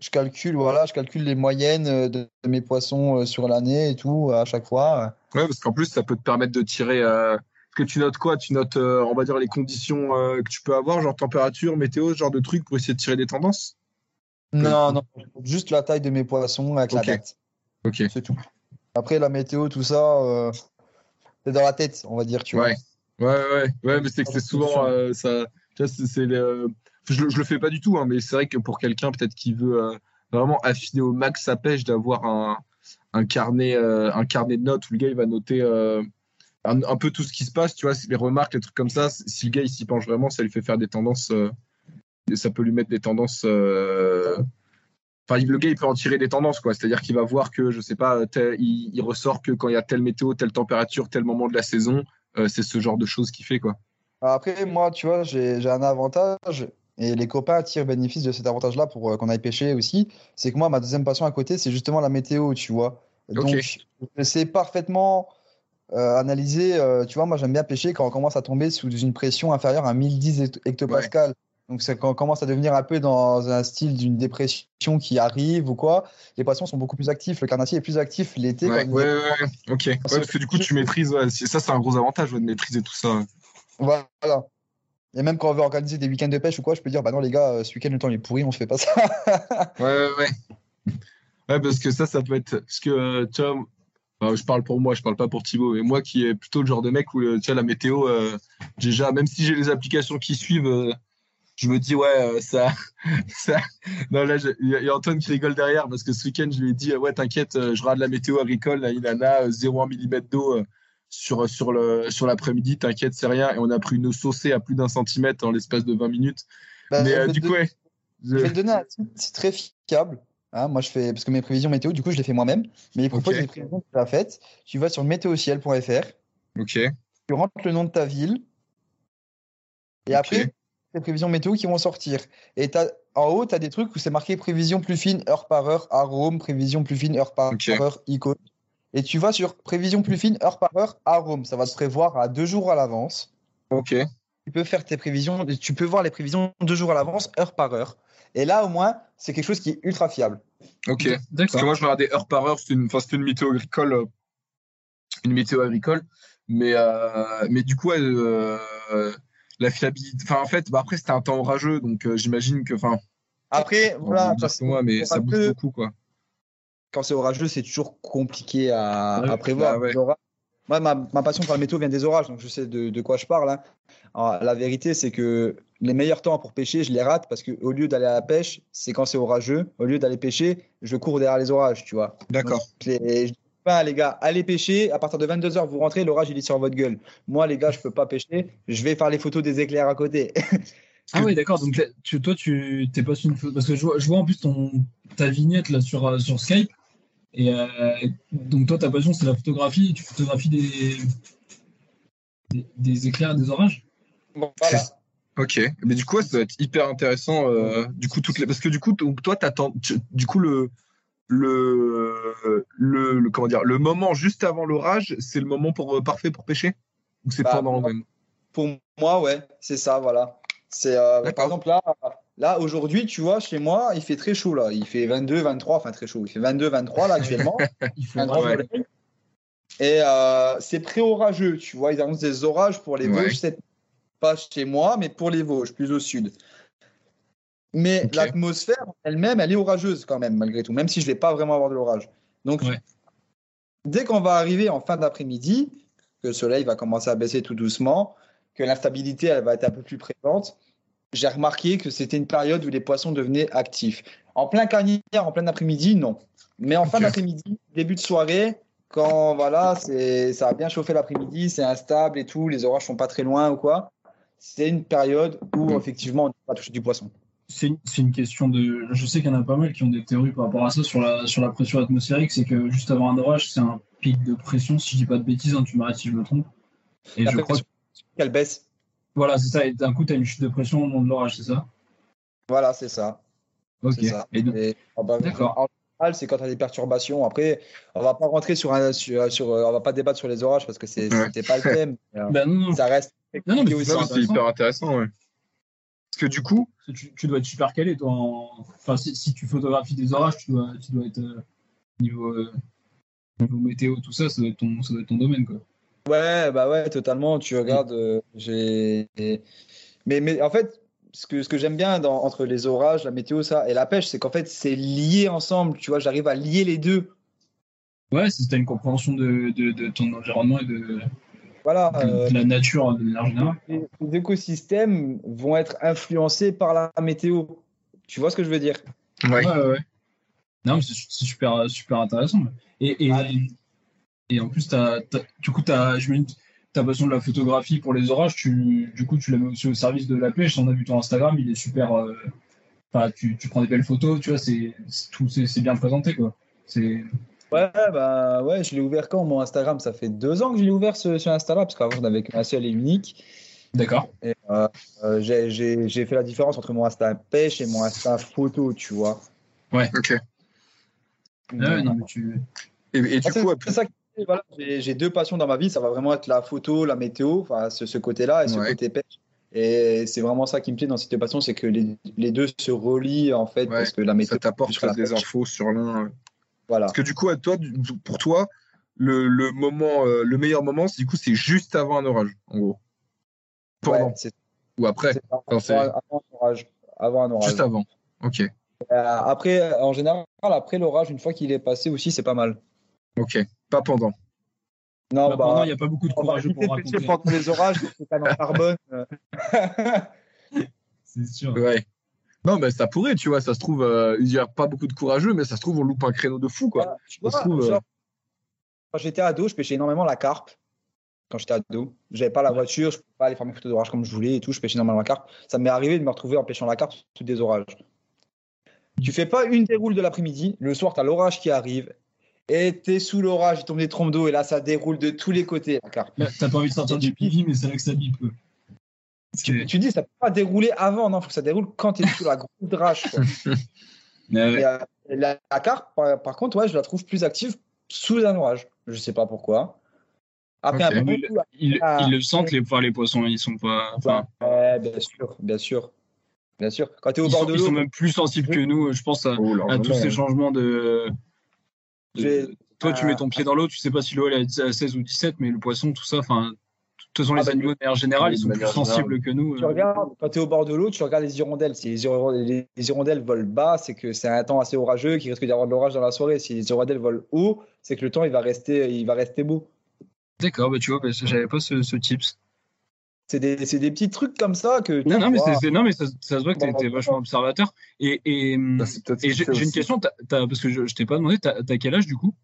Je calcule, voilà, je calcule les moyennes euh, de, mes poissons euh, sur l'année et tout à chaque fois. Ouais, parce qu'en plus, ça peut te permettre de tirer. euh, Parce que tu notes quoi? Tu notes, euh, on va dire, les conditions euh, que tu peux avoir, genre température, météo, ce genre de trucs pour essayer de tirer des tendances? Non, non, juste la taille de mes poissons avec Ok. la date. Ok. C'est tout. Après, la météo, tout ça, c'est dans la tête, on va dire, tu Ouais. Ouais, ouais, ouais, mais c'est que c'est souvent euh, ça. Je, je le fais pas du tout, hein, mais c'est vrai que pour quelqu'un peut-être qui veut euh, vraiment affiner au max sa pêche, d'avoir un, carnet, euh, un carnet de notes où le gars il va noter euh, un, peu tout ce qui se passe, tu vois, les remarques, les trucs comme ça. Si le gars il s'y penche vraiment, ça lui fait faire des tendances. ça peut lui mettre des tendances. Enfin, le gars, il peut en tirer des tendances, quoi. C'est-à-dire qu'il va voir que, je sais pas, il, il ressort que quand il y a telle météo, telle température, tel moment de la saison, c'est ce genre de choses qu'il fait, quoi. Après, moi, tu vois, j'ai un avantage, et les copains tirent bénéfice de cet avantage-là pour euh, qu'on aille pêcher aussi. C'est que moi, ma deuxième passion à côté, c'est justement la météo, tu vois. Donc, Ok. je sais parfaitement euh, analyser. euh, tu vois, moi, j'aime bien pêcher quand on commence à tomber sous une pression inférieure à 1010 hect- hectopascal. Donc, c'est quand on commence à devenir un peu dans un style d'une dépression qui arrive ou quoi. Les poissons sont beaucoup plus actifs. Le carnassier est plus actif l'été. Ouais, ouais, ouais, ouais. ok. Parce que du coup, tu maîtrises, ça, c'est un gros avantage de maîtriser tout ça. Voilà. Et même quand on veut organiser des week-ends de pêche ou quoi, je peux dire, bah non les gars, euh, ce week-end le temps il est pourri, on se fait pas ça. Ouais, ouais, ouais. Ouais, parce que ça, ça peut être. Parce que, euh, tu vois, enfin, je parle pour moi, je parle pas pour Thibaut, mais moi qui est plutôt le genre de mec où, euh, tu vois, la météo, déjà, même si j'ai les applications qui suivent, je me dis, ouais, ça. ça... Non, là, il y, a- il a Antoine qui rigole derrière parce que ce week-end, je lui ai dit, ouais, t'inquiète, je rate la météo agricole, la Inana, 0,1 mm d'eau. Sur, sur le sur l'après-midi, t'inquiète, c'est rien. Et on a pris une saucée à plus d'un centimètre en l'espace de 20 minutes. Bah, Mais euh, du coup, ouais. je vais te donner un c'est très fiable. Hein, moi, je fais parce que mes prévisions météo, du coup, je les fais moi-même. Mais ils proposent Ok. des prévisions déjà faites. Tu vas sur météociel.fr, Ok. tu rentres le nom de ta ville, et après, les prévisions météo qui vont sortir. Et en haut, tu as des trucs où c'est marqué prévision plus fine, heure par heure, arôme, prévision plus fine, heure par heure, icône. Et tu vas sur prévision plus fine, heure par heure, arôme. Ça va te prévoir à deux jours à l'avance. Ok. tu peux faire tes prévisions, tu peux voir les prévisions deux jours à l'avance, heure par heure. Et là, au moins, c'est quelque chose qui est ultra fiable. Ok. Parce que moi, je regardais heure par heure, c'était une, une météo agricole. euh, Une météo agricole. Mais, euh, mais du coup, elle, euh, la fiabilité. Enfin, en fait, bah, après, c'était un temps orageux, donc euh, j'imagine que. Enfin, Après, voilà, moi, mais ça bouge beaucoup, quoi. Quand c'est orageux, c'est toujours compliqué à, Ouais, à prévoir. bah ouais. Moi, ma, ma passion pour la météo vient des orages, donc je sais de, de quoi je parle. hein. Alors, la vérité, c'est que les meilleurs temps pour pêcher, je les rate parce qu'au lieu d'aller à la pêche, c'est quand c'est orageux. Au lieu d'aller pêcher, je cours derrière les orages, tu vois. D'accord. Les- je dis pas, les gars, allez pêcher. À partir de 22h, vous rentrez, l'orage, il est sur votre gueule. Moi, les gars, je peux pas pêcher. Je vais faire les photos des éclairs à côté. Ah oui, d'accord. Donc tu, toi, tu t'es pas sur une photo. Parce que je vois, je vois en plus ton, ta vignette là sur, euh, sur Skype. Et euh, donc, toi, ta passion, c'est la photographie. Tu photographies des, des, des éclairs, des orages? Bon, voilà. C'est- Ok, mais du coup, ouais, ça doit être hyper intéressant. euh, du coup, toutes les... Parce que du coup, donc, toi, t'attends. tu- Du coup, le, le, le, le- comment dire, le moment juste avant l'orage, c'est le moment pour, euh, parfait pour pêcher? Ou c'est Bah, pendant même Pour moi, ouais, c'est ça, voilà. C'est euh, D'accord. par exemple là, là aujourd'hui, tu vois, chez moi, il fait très chaud là. Il fait 22, 23, enfin très chaud. Il fait 22, 23 là actuellement. Il faut un grand soleil. Et euh, c'est pré-orageux, tu vois. Ils annoncent des orages pour les Ouais. Vosges, cette- pas chez moi, mais pour les Vosges, plus au sud. Mais l'atmosphère elle-même, elle est orageuse quand même, malgré tout, même si je vais pas vraiment avoir de l'orage. Donc, Ouais. dès qu'on va arriver en fin d'après-midi, que le soleil va commencer à baisser tout doucement, que l'instabilité elle va être un peu plus présente, j'ai remarqué que c'était une période où les poissons devenaient actifs. En plein carnière, en plein après-midi, non. Mais en fin d'après-midi, début de soirée, quand voilà, c'est ça a bien chauffé l'après-midi, c'est instable et tout, les orages sont pas très loin ou quoi. C'est une période où Mm. effectivement on va toucher du poisson. C'est une, question de. Je sais qu'il y en a pas mal qui ont des théories par rapport à ça sur la, sur la pression atmosphérique. C'est que juste avant un orage, c'est un pic de pression. Si je dis pas de bêtises, hein, tu m'arrêtes si je me trompe. Et La je crois que. pression qu'elle baisse. Voilà, c'est ça. Et d'un coup, tu as une chute de pression au moment de l'orage, c'est ça? Voilà, c'est ça. Ok. Ça. Et donc- Et, ah bah, D'accord. En général, c'est quand tu as des perturbations. Après, on va pas rentrer sur un, sur, sur- euh, on va pas débattre sur les orages parce que c'est c'était pas le thème. bah non, non. ça reste. Non, non, mais c'est c'est hyper intéressant, ouais. Parce que du coup, Tu, tu dois être super calé, toi. en- Enfin, si, si tu photographies des orages, tu dois, tu dois être euh, niveau, euh, niveau météo, tout ça, ça doit être ton, ça doit être ton domaine, quoi. Ouais, bah ouais, totalement. Tu regardes, euh, j'ai. Mais, mais en fait, ce que, ce que j'aime bien dans, entre les orages, la météo, ça, et la pêche, c'est qu'en fait, c'est lié ensemble. Tu vois, j'arrive à lier les deux. Ouais, si tu as une compréhension de, de, de ton environnement et de, Voilà. de- euh, de la nature de manière générale. les, les écosystèmes vont être influencés par la météo. Tu vois ce que je veux dire? ouais. Ouais, ouais, ouais. Non, mais c'est c'est super, super intéressant. Et, et, Ah. et en plus, t'as, t'as- du coup, me dis, ta passion de la photographie pour les orages, tu, du coup, tu la mets aussi au service de la pêche. On a vu ton Instagram, il est super. euh, Enfin, tu, tu prends des belles photos, tu vois, c'est, c'est tout, c'est, c'est bien présenté, quoi. C'est, Ouais, bah ouais, je l'ai ouvert quand mon Instagram? Ça fait deux ans que je l'ai ouvert ce, ce Insta-là, parce qu'avant, j'en avais qu'un seul et unique. d'accord. Et, euh, euh, j'ai- j'ai j'ai fait la différence entre mon Insta pêche et mon Insta photo, tu vois. Ok. Ouais, non, mais tu. Et, et du Ah, c'est coup, c'est ça qui- voilà, j'ai deux passions dans ma vie. Ça va vraiment être la photo, la météo, enfin ce, ce côté-là et ce Ouais. côté pêche. Et c'est vraiment ça qui me plaît dans ces deux passions, c'est que les, les deux se relient en fait, Ouais, parce que la météo. ça t'apporte des pêche. infos sur l'un. Voilà. Parce que du coup, à toi, pour toi, le, le moment, euh, le meilleur moment, c'est du coup, c'est juste avant un orage, en gros. Pendant Ouais, ou après, ça. Enfin, avant, avant un orage. Avant un orage. juste avant. Ok, Euh, après, en général, après l'orage, une fois qu'il est passé aussi, c'est pas mal. Ok. Pas pendant. Non, Bah, bah, pendant, il n'y a pas beaucoup de on éviter pour raconter. pendant les orages, c'est pas dans le carbone. C'est sûr. Ouais. Non, mais ça pourrait, tu vois, ça se trouve, euh, il n'y a pas beaucoup de courageux, mais ça se trouve, on loupe un créneau de fou, quoi. Voilà, tu Ça se vois, trouve, euh, quand j'étais ado, je pêchais énormément la carpe. Quand j'étais ado, j'avais pas la voiture, je pouvais pas aller faire mes photos d'orage comme je voulais et tout. Je pêchais énormément la carpe. Ça m'est arrivé de me retrouver en pêchant la carpe sous des orages. Tu fais pas une déroule de l'après-midi, le soir, tu as l'orage qui arrive et tu es sous l'orage, il tombe des trompes d'eau et là, ça déroule de tous les côtés la carpe. Là, T'as pas envie de sortir du pivi, mais c'est là que ça bip, que- Tu dis, ça peut pas dérouler avant, non, faut que ça déroule quand tu es sous la grosse drache. quoi. Ouais, ouais. Et, euh, la, la carpe, par, par contre, ouais, je la trouve plus active sous un orage. Je sais pas pourquoi. Après, Ok. un Mais bon le- coup, Ils, Ah. ils le sentent, les, poissons, ils sont pas. Enfin, Ouais, bien sûr, bien sûr. Bien sûr. Quand tu es au ils, bord sont, de ils l'eau, sont même plus sensibles que nous, je pense, à, Oh, à tous ces changements de. De- J'ai- toi, tu mets ton pied dans l'eau, tu sais pas si l'eau elle est à 16 ou 17, mais le poisson, tout ça, enfin. De toute façon, Ah les bah, animaux, de manière générale, ils sont plus sensibles que nous. tu euh. regardes, quand tu es au bord de l'eau, tu regardes les hirondelles. Si les hirondelles, les- les hirondelles volent bas, c'est que c'est un temps assez orageux, qu'il risque d'y avoir de l'orage dans la soirée. Si les hirondelles volent haut, c'est que le temps il va rester, il va rester beau. D'accord, bah, tu vois, bah, j'avais pas ce, ce tips. C'est des, c'est des petits trucs comme ça que. tu Non, non, mais, non, mais ça, ça se voit que tu bon, vachement observateur. Et, et, Bah, et j'ai une question, parce que je, je t'ai pas demandé, t'as t'as quel âge du coup?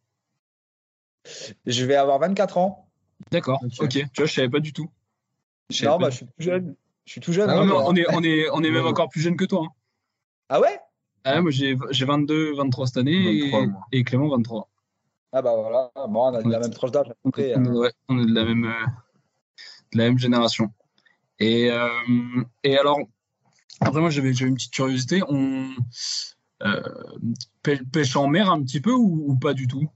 Je vais avoir 24 ans. D'accord, Ok. ok. Tu vois, je savais pas du tout. Je Non, bah, je suis plus jeune. Je suis tout jeune. Ah tout. hein, Non, on est, on est, on est même Ouais. encore plus jeune que toi. hein. Ah ouais? Ah, moi, j'ai j'ai 22, 23 cette année 23, et, et Clément 23. Ah bah voilà. Bon, on a de la même tranche d'âge hein. est, ouais, on est de la même, euh, de la même génération. Et, euh, et alors, après, moi, j'avais une petite curiosité. On euh, pê- pêche en mer un petit peu ou, ou pas du tout?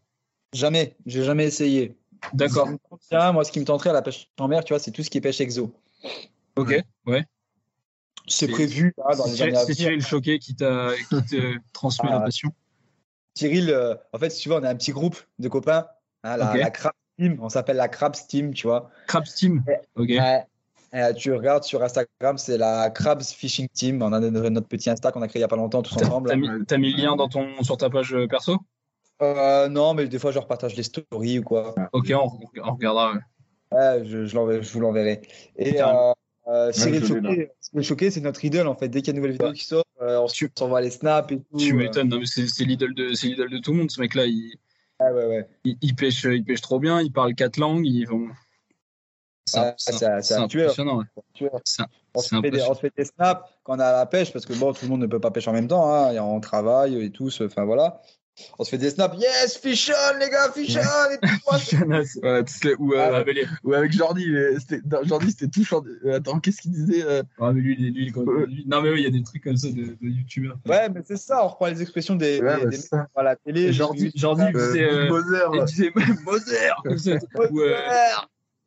Jamais, j'ai jamais essayé. D'accord. Moi, ce qui me tenterait à la pêche en mer, tu vois, c'est tout ce qui est pêche exo. Ok. Ouais. C'est prévu là, dans C'est les Cyril- c'est Choquet qui t'a transmet la Ah. passion. Cyril, euh, en fait, si tu vois, on est un petit groupe de copains. hein, la, la Team, on s'appelle la Crabs Team, tu vois. Crab Steam. Ok. Ouais. Euh, tu regardes sur Instagram, c'est la Crabs Fishing Team. On a notre notre petit Insta qu'on a créé il y a pas longtemps tous ensemble. t'as mis, le lien dans ton, sur ta page euh, perso? Euh, non, mais des fois, je repartage les stories ou quoi. Ok, on, on regardera. ouais. Je, je, l'enverrai- je vous l'enverrai. Et Cyril Choquet, Choquet, c'est notre idole en fait. Dès qu'il y a une nouvelle vidéo qui sort, euh, on s'envoie les snaps et tout. Tu m'étonnes, non, mais c'est l'idole de, tout le monde, ce mec-là. Il, Ouais, ouais, ouais. il, il pêche, il pêche trop bien, il parle quatre langues. Ils vont... C'est un- tueur. ouais. On se, fait des, impressionnant. on se fait des snaps quand on est à la pêche parce que bon, tout le monde ne peut pas pêcher en même temps. Hein. et On travaille et tout. Enfin voilà. On se fait des snaps. Yes, fish on, les gars, fish on. Et tout, ou, euh, ah, mais les- ou avec Jordi, non, Jordi c'était tout chanté. Euh, Attends, qu'est-ce qu'il disait euh, ah, mais lui, lui, lui, quand- lui- Non, mais oui, il y a des trucs comme ça de, de youtubeurs. Ouais, mais c'est ça. On reprend les expressions des, Ouais, des, des c'est mecs ça. à la télé. Jordi, Jordi, euh, euh, Moser, il disait Moser comme ça.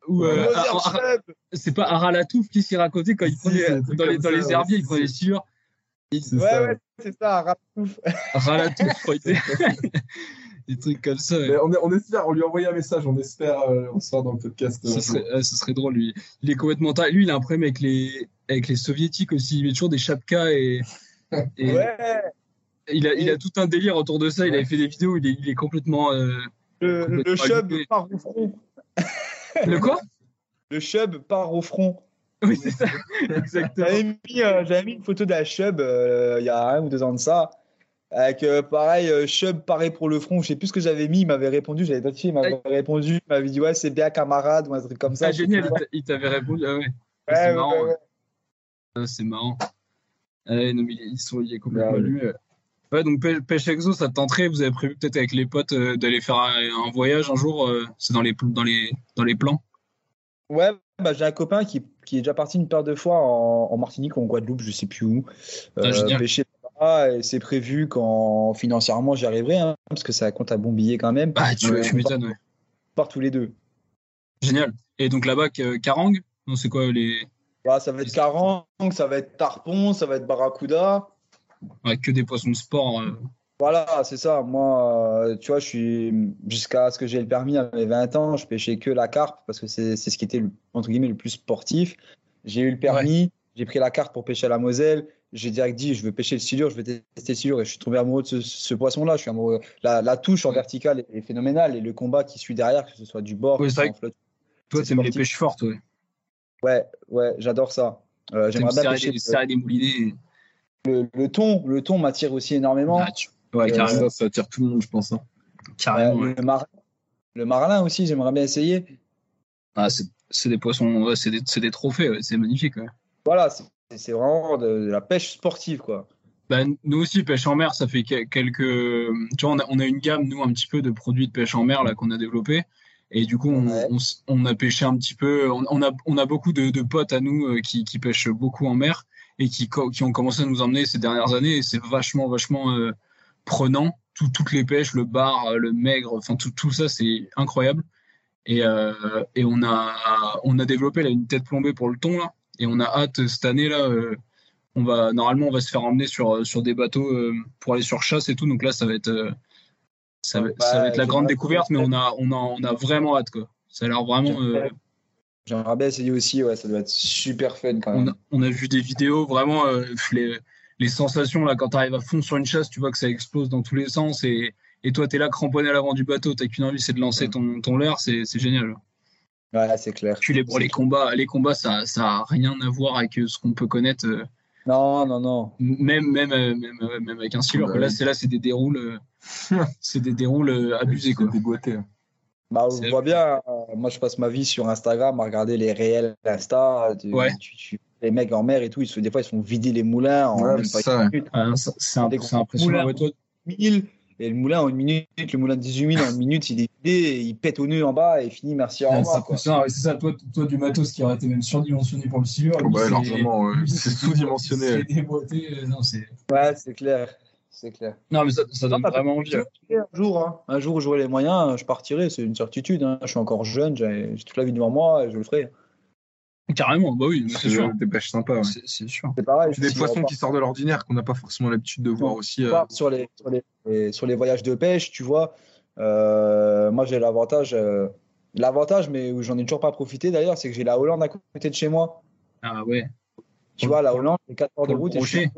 Ou, euh, euh, Ar- Chub. c'est pas Aralatouf qui s'y racontait quand il prenait dans les, dans ça, les ouais, herbiers, il si, prenait. C'est Ouais, ça, ouais, c'est ça. Aralatouf, il était- des trucs comme ça. ouais. Mais on, est- on espère, on lui a envoyé un message, on espère euh, on sort dans le podcast. Ce euh, serait, ah, ce serait drôle, lui. Il est complètement taré. Lui, il a un problème avec les, avec les soviétiques aussi. Il met toujours des chapkas et, et Ouais. il, a, il a tout un délire autour de ça. Il avait fait des vidéos, il est, il est complètement. euh, Le, chub part au front. Le quoi? Le chub part au front. Oui, c'est ça. Exactement. J'avais mis, euh, j'avais mis une photo d'un chub euh, il y a un ou deux ans de ça. Avec euh, pareil, chub paré pour le front. Je sais plus ce que j'avais mis. Il m'avait répondu. J'avais identifié. Il m'avait répondu. Il m'avait dit Ouais, c'est bien, camarade, ou un truc comme ça. Ah, génial, il t'a- il t'avait répondu. Ah ouais, Ouais, c'est ouais, marrant, ouais. Ah, c'est marrant. Ah ouais, non, mais ils sont, il est complètement Ouais, ouais. donc pê- pêche exo, ça te tenterait. Vous avez prévu peut-être avec les potes euh, d'aller faire un, voyage un jour. euh, c'est dans les, dans, les, dans les plans? Ouais, bah, j'ai un copain qui, qui est déjà parti une paire de fois en, en Martinique ou en Guadeloupe, je sais plus où, Ah, génial. pêcher là-bas. Et c'est prévu quand financièrement j'y arriverai, hein, parce que ça compte un bon billet quand même. Ah, tu, tu on m'étonnes, ouais. part tous les deux. Génial. Et donc là-bas, Karang? Non, c'est quoi les. Bah, ça va être carang, ça va être tarpon, ça va être barracuda. Ouais, que des poissons de sport. euh. Voilà, c'est ça. Moi, euh, tu vois, je suis jusqu'à ce que j'ai le permis à mes 20 ans, je pêchais que la carpe parce que c'est ce qui était le- entre guillemets le plus sportif. J'ai eu le permis, j'ai pris la carte pour pêcher à la Moselle. J'ai direct dit, je veux pêcher le silure, je veux tester le silure et je suis tombé amoureux de ce, ce poisson-là. Je suis amoureux. La, la touche en verticale est, est phénoménale et le combat qui suit derrière, que ce soit du bord, Oui, que en flotte. Toi, C'est t'aimes les pêches fortes, ouais. Ouais, ouais, j'adore ça. Euh, J'aimerais bien pêcher des, serrer des moulinets. Le, le thon. Le thon m'attire aussi énormément. Ah, tu- Ouais, Euh, carrément. Ça, ça attire tout le monde, je pense. hein. carrément ouais. le, mar- le marlin aussi, j'aimerais bien essayer. Ah, c'est des poissons, c'est des, des trophées, c'est magnifique. Voilà, c'est vraiment de, de la pêche sportive, quoi. Bah, nous aussi, pêche en mer, ça fait que- quelques. Tu vois, on a, on a une gamme, nous, un petit peu de produits de pêche en mer là qu'on a développé. Et du coup, on, Ouais. on a pêché un petit peu. On, a, on a beaucoup de, de potes à nous euh, qui, qui pêchent beaucoup en mer et qui, ont commencé à nous emmener ces dernières années. Et c'est vachement, vachement euh, prenant. Tout- toutes les pêches, le bar, euh, le maigre, enfin tout, tout ça, c'est incroyable. Et, euh, et on, a, on a développé là, une tête plombée pour le thon là. Et on a hâte cette année là. euh, on va normalement on va se faire emmener sur sur des bateaux pour aller sur chasse et tout. Donc là, ça va être ça, va, ça va être la Bah, grande découverte, mais on a on a on a vraiment hâte quoi. Ça a l'air vraiment. J'aimerais- bien essayer aussi, ouais, ça doit être super fun quand on, même. a, on a vu des vidéos vraiment euh, les, les sensations là quand tu arrives à fond sur une chasse, tu vois que ça explose dans tous les sens et et toi tu es là cramponné à l'avant du bateau, t'as qu'une envie c'est de lancer ton ton leurre, c'est c'est génial. Ouais, c'est clair. Puis les combats les combats ça ça a rien à voir avec euh, ce qu'on peut connaître. euh, Non, non, non. même même euh, même, euh, même avec un silure. Bah là oui. c'est là c'est des déroules euh, c'est des déroules euh, abusés quoi. Dégoûté. hein. Bah, on C'est- voit bien, euh, moi je passe ma vie sur Instagram à regarder les réels Insta. Tu- Ouais. tu- tu- les mecs en mer et tout, ils se, des fois ils se font vider les moulins en Ouais, même c'est pas ça, une ouais. minute. Ah, ça- c'est impressionnant. Ouais, 1000, Et le moulin en une minute, le moulin de 18 000 en une minute, il est vidé, il pète au nœud en bas et fini, merci, au Ouais, revoir. c'est quoi. impressionnant. Ouais, c'est ça, toi, toi, du matos qui aurait été même surdimensionné pour le silure. Ouais, c'est- largement, ouais. c'est sous-dimensionné. C'est déboîté. euh, Non, c'est. Ouais, c'est clair. C'est clair. Non, mais ça, ça donne Ah, vraiment envie. ouais. Un jour, hein. un jour où j'aurai les moyens, je partirai, c'est une certitude. hein. Je suis encore jeune, j'ai toute la vie devant moi et je le ferai. Carrément, bah oui, c'est C'est sûr. des pêches sympas. ouais. C'est c'est sûr. C'est pareil. Des si poissons on qui sortent de l'ordinaire qu'on n'a pas forcément l'habitude de voir aussi. euh, sur les, sur, les, sur les voyages de pêche, tu vois, euh, moi j'ai l'avantage, euh, l'avantage, mais où j'en ai toujours pas profité d'ailleurs, c'est que j'ai la Hollande à côté de chez moi. Ah ouais. Tu Pour- vois, la Hollande, c'est 4 heures de route. et je suis-.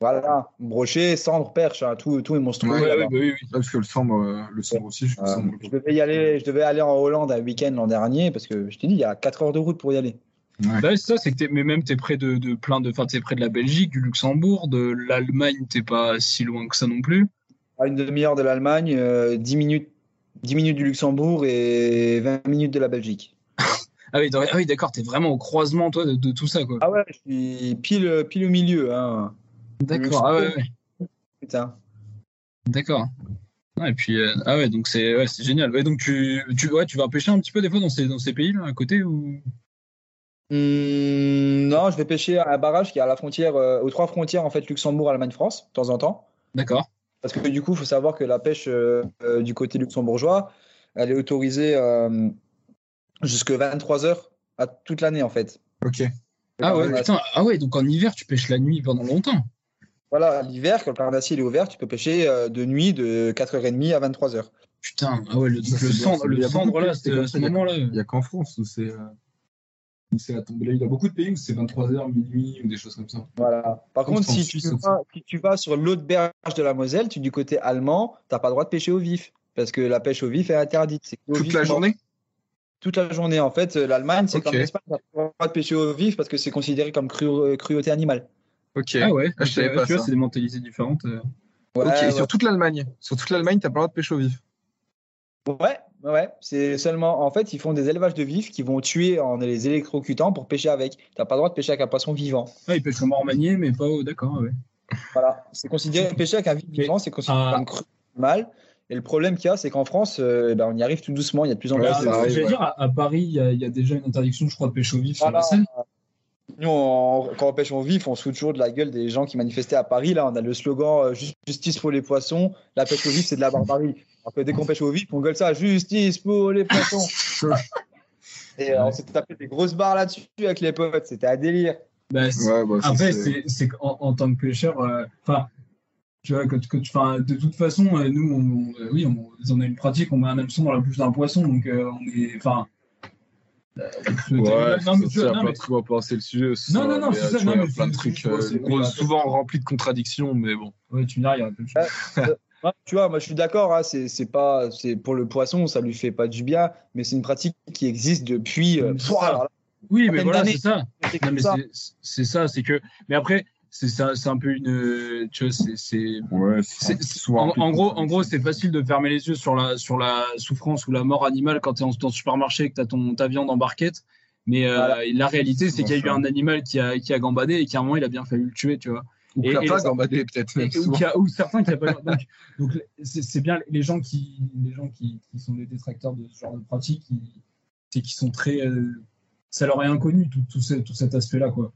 Voilà, brochet, cendre, perche, hein, tout, tout est monstrueux. Ouais, bah oui, oui. Parce que le sang, euh, le sang aussi, je Euh, je devais y aller, je devais aller en Hollande un week-end l'an dernier parce que je t'ai dit, il y a 4 heures de route pour y aller. Ouais. Bah, c'est ça, c'est que mais même t'es près de, de plein de, enfin, t'es près de la Belgique, du Luxembourg, de l'Allemagne, t'es pas si loin que ça non plus. À une demi-heure de l'Allemagne, euh, 10 minutes, 10 minutes du Luxembourg et 20 minutes de la Belgique. Ah oui, d'accord, ah oui, d'accord, t'es vraiment au croisement, toi, de, de tout ça, quoi. Ah ouais, je suis pile, pile au milieu. Hein. D'accord, ah ouais, ouais, Putain. d'accord. Ouais, et puis, euh, ah ouais, donc c'est, ouais, c'est génial. Ouais, donc tu, tu, ouais, tu vas pêcher un petit peu des fois dans ces, dans ces pays là à côté ou? Hum, non, je vais pêcher à un barrage qui est à la frontière, euh, aux trois frontières en fait, Luxembourg, Allemagne, France, de temps en temps. D'accord. Parce que du coup, il faut savoir que la pêche euh, du côté luxembourgeois, elle est autorisée euh, jusque 23 heures à toute l'année en fait. Ok. Ah ouais, putain, ah ouais, donc en hiver tu pêches la nuit pendant longtemps. Voilà, l'hiver, quand le Parnassier il est ouvert, tu peux pêcher euh, de nuit de 4h30 à 23h. Putain, ah ouais, le, Ça, le c'est cendre, c'est le cendre là, pays, à c'est ce moment-là. Il n'y a qu'en France où c'est. euh, où c'est à tomber là. Il y a beaucoup de pays où c'est 23h, minuit ou des choses comme ça. Voilà. Par contre, c'est si tu, vas, si tu vas sur l'autre berge de la Moselle, tu du côté allemand, tu n'as pas le droit de pêcher au vif. Parce que la pêche au vif est interdite. C'est Toute vif la journée? Toute la journée. En fait, euh, l'Allemagne, c'est comme l'Espagne, on n'a pas le droit de pêcher au vif parce que c'est considéré comme cru- cruauté animale. Ok. Ah ouais, Ah, je savais pas tu vois, c'est des mentalités différentes. euh. Ouais, ok, ouais. sur toute l'Allemagne. Sur toute l'Allemagne, t'as pas le droit de pêcher au vif. ouais, ouais. C'est seulement. En fait, ils font des élevages de vifs qui vont tuer en les électrocutant pour pêcher avec. Tu n'as pas le droit de pêcher avec un poisson vivant. Ah, ils pêchent au mort manié, mais pas au. D'accord, ouais. Voilà. C'est considéré pêcher avec un vif vivant, c'est considéré Ah. comme cru animal. Et le problème qu'il y a, c'est qu'en France, euh, ben, on y arrive tout doucement. Il y a de plus en plus. Ouais, Ah, de- J'allais ouais. dire, à, à Paris, il y, a- il y a déjà une interdiction, je crois, de pêche au vif sur la Seine. Nous, on- quand on pêche au vif, on se fout toujours de la gueule des gens qui manifestaient à Paris. Là, on a le slogan euh, Ju- Justice pour les poissons. La pêche au vif, c'est de la barbarie. Alors que dès qu'on pêche au vif, on gueule ça Justice pour les poissons. Et euh, on s'est tapé des grosses barres là-dessus avec les potes. C'était un délire. Bah, Ouais, bah, Après, c'est- qu'en en tant que pêcheur, euh, enfin, tu vois, que, de toute façon, nous, on, oui, on, on a une pratique, on met un hameçon dans la bouche d'un poisson, donc euh, on est, enfin. Euh, Ouais, non, mais tu c'est vois, un non, mais- penser le sujet. Non, non, non, c'est ça, non, mais plein de c'est- trucs c'est- euh, souvent remplis de contradictions, mais bon. ouais, tu me diras, il y a plein de choses. Ouais, tu vois, moi je suis d'accord. hein, c'est c'est pas, c'est pour le poisson, ça lui fait pas du bien, mais c'est une pratique qui existe depuis. euh, ça. Oui, mais voilà, c'est ça. c'est Non, comme mais ça. c'est- c'est ça, c'est que. Mais après, c'est ça, c'est un peu une. Tu vois, c'est- c'est. Ouais, en, en gros, en gros, c'est facile de fermer les yeux sur la, sur la souffrance ou la mort animale quand tu es en, dans le supermarché et que tu as ton, ta viande en barquette. Mais euh, Voilà. la réalité, c'est qu'il y a eu un animal qui a, qui a gambadé et qu'à un moment, il a bien fallu le tuer, tu vois. Ou Et- qui a et pas ça- gambadé, peut-être ou, a- certains qui n'ont pas. Donc, donc c'est bien les gens qui, les gens qui, qui sont des détracteurs de ce genre de pratique, qui, c'est qu'ils sont très. euh, ça leur est inconnu, tout, tout, ce- tout cet aspect-là, quoi.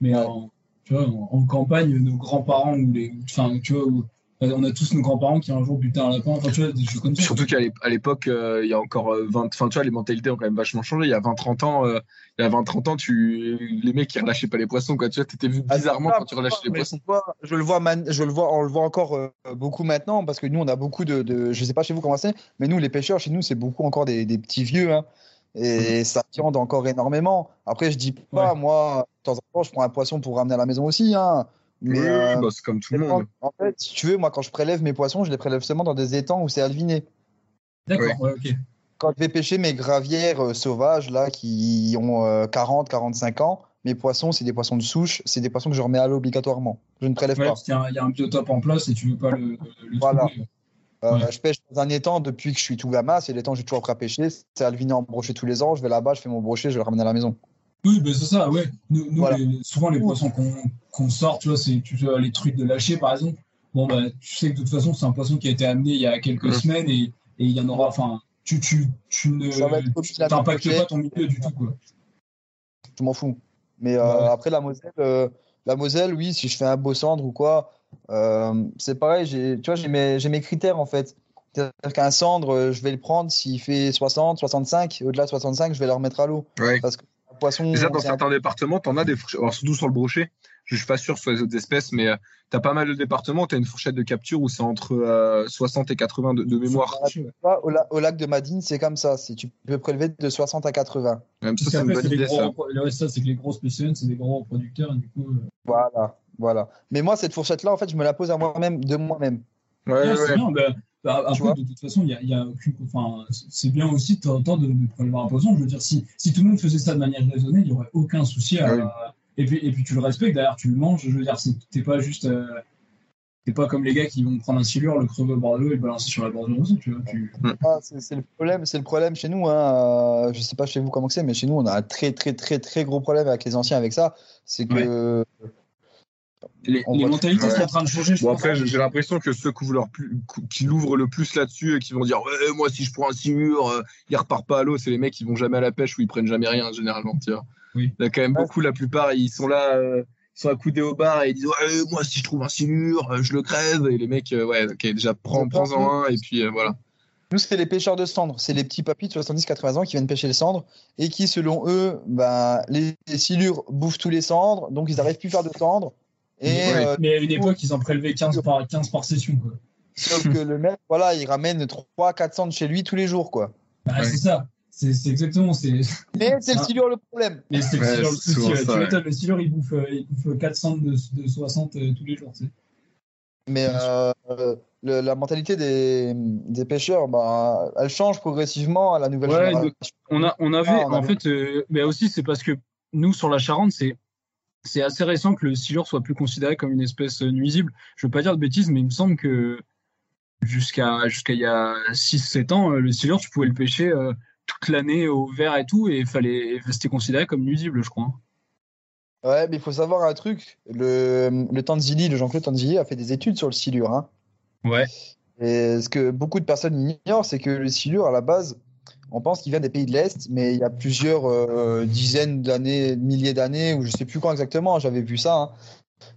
Mais Ouais. en, tu vois, en, en campagne, nos grands-parents, ou les. Enfin, tu vois, où- on a tous nos grands-parents qui un jour butaient un lapin, enfin, tu vois, des choses comme ça. Surtout qu'à l'époque, euh, il y a encore euh, 20, enfin tu vois, les mentalités ont quand même vachement changé. Il y a 20-30 ans, euh, il y a 20-30 ans, tu, les mecs ils relâchaient pas les poissons, quoi. Tu vois, t'étais vu Ah, bizarrement quand tu relâchais les poissons. vois, je le vois, man- je le vois, on le voit encore euh, beaucoup maintenant parce que nous, on a beaucoup de, de- je sais pas chez vous comment c'est, mais nous, les pêcheurs, chez nous, c'est beaucoup encore des, des petits vieux, hein, et ça viande encore énormément. Après, je dis pas, Ouais. moi, temps en temps, je prends un poisson pour ramener à la maison aussi, hein, mais Oui, euh, bah, c'est comme tout le monde. en fait, si tu veux, moi, quand je prélève mes poissons, je les prélève seulement dans des étangs où c'est alviné. D'accord, ouais, ok. Quand je vais pêcher mes gravières euh, sauvages, là, qui ont euh, 40, 45 ans, mes poissons, c'est des poissons de souche, c'est des poissons que je remets à l'eau obligatoirement. Je ne prélève Ouais, pas. y, il y a un biotope en place et tu veux pas le, le Voilà. Euh, Ouais. Je pêche dans un étang depuis que je suis tout gamin. C'est l'étang que j'ai toujours appris à pêcher. C'est alviné en brochet tous les ans. Je vais là-bas, je fais mon brochet, je le ramène à la maison. Oui, ben c'est ça, ouais. Nous, nous, Voilà. les- souvent, les poissons qu'on sort, tu vois, c'est tu vois, les trucs de lâcher, par exemple. bon, bah, tu sais que de toute façon, c'est un poisson qui a été amené il y a quelques Mhm. semaines et et il y en aura. Enfin, tu, tu, tu ne t'impactes pas ton milieu du tout, quoi. je m'en fous. Mais euh, Ouais. après, la Moselle, euh, la Moselle, oui, si je fais un beau cendre ou quoi, euh, c'est pareil. J'ai, tu vois, j'ai mes, j'ai mes critères en fait. C'est-à-dire qu'un cendre, je vais le prendre s'il fait 60, 65. Au-delà de 65, je vais le remettre à l'eau. Ouais. Parce que poisson. Déjà, dans certains départements, t'en as des fourchettes, alors surtout sur le brochet. Je suis pas sûr sur les autres espèces, mais euh, t'as pas mal de départements où t'as une fourchette de capture où c'est entre euh, 60 et 80 de, de mémoire. Tu au, la- au lac de Madine, c'est comme ça. Tu peux prélever de 60 à 80. Même ça, c'est une bonne ça. gros. Ouais, ça, c'est que les gros spécialistes, c'est des gros producteurs, et du coup. euh, Voilà, voilà. Mais moi, cette fourchette-là, en fait, je me la pose à moi-même, de moi-même. Ouais, ouais, c'est ouais. bien. bah, bah, après, de toute façon, il y a, il y a aucune. Enfin, c'est bien aussi de temps en temps de, de prélever un poisson. Je veux dire, si, si tout le monde faisait ça de manière raisonnée, il n'y aurait aucun souci à. Ah oui. Et, puis, et puis, tu le respectes, d'ailleurs, tu le manges. Je veux dire, c'est- t'es pas juste. euh, T'es pas comme les gars qui vont prendre un silure, le crever au bord de l'eau et le balancer sur la bord du ruisseau, tu vois. Tu... Ah, c'est le problème, c'est le problème chez nous. Hein. Euh, Je sais pas chez vous comment c'est, mais chez nous, on a un très, très, très, très gros problème avec les anciens avec ça. C'est que Les, les mentalités sont en train de changer, je Bon, pense. après, j'ai l'impression que ceux qui ouvrent, leur plus, qui l'ouvrent le plus là-dessus et qui vont dire Ouais, moi, si je prends un silure, euh, il repart pas à l'eau, c'est les mecs qui vont jamais à la pêche ou ils prennent jamais rien, généralement. Tu vois. Oui. Il y a quand même Ouais. beaucoup, la plupart, ils sont là, euh, ils sont accoudés au bar et ils disent Ouais, moi, si je trouve un silure, euh, je le crève. Et les mecs, euh, ouais, ok, déjà, prends- prends-en un et puis euh, voilà. nous, c'est les pêcheurs de cendres. C'est les petits papis de 70-80 ans qui viennent pêcher les cendres et qui, selon eux, bah, les, les silures bouffent tous les cendres, donc ils n'arrivent plus à faire de cendres. Et Ouais. euh, Mais à une époque, ils en prélevaient 15 par, 15 par session, quoi. sauf que le mec, voilà, il ramène 3-4 cendres chez lui tous les jours, quoi. Bah, Ouais. C'est ça. C'est exactement. Mais c'est le Ah. silure le problème. mais c'est le Ouais, silure le souci. Tu le silure, il bouffe, euh, il bouffe 400 de, de 60 euh, tous les jours. Tu sais. Mais euh, le- la mentalité des, des pêcheurs, bah, elle change progressivement à la nouvelle Ouais, génération. On a, on avait, Ah, on en avait- fait, euh, mais aussi c'est parce que nous sur la Charente, c'est c'est assez récent que le silure soit plus considéré comme une espèce euh, nuisible. Je veux pas dire de bêtises, mais il me semble que jusqu'à jusqu'à il y a 6-7 ans, euh, le silure, tu pouvais le pêcher euh, toute l'année au vert et tout, et fallait c'était considéré comme nuisible, je crois. Ouais, mais il faut savoir un truc. Le, le Tanzili, le Jean-Claude Tanzili a fait des études sur le silure. Hein. Ouais. Et ce que beaucoup de personnes ignorent, c'est que le silure, à la base, on pense qu'il vient des pays de l'Est, mais il y a plusieurs euh, dizaines d'années, milliers d'années, ou je sais plus quand exactement, j'avais vu ça. hein.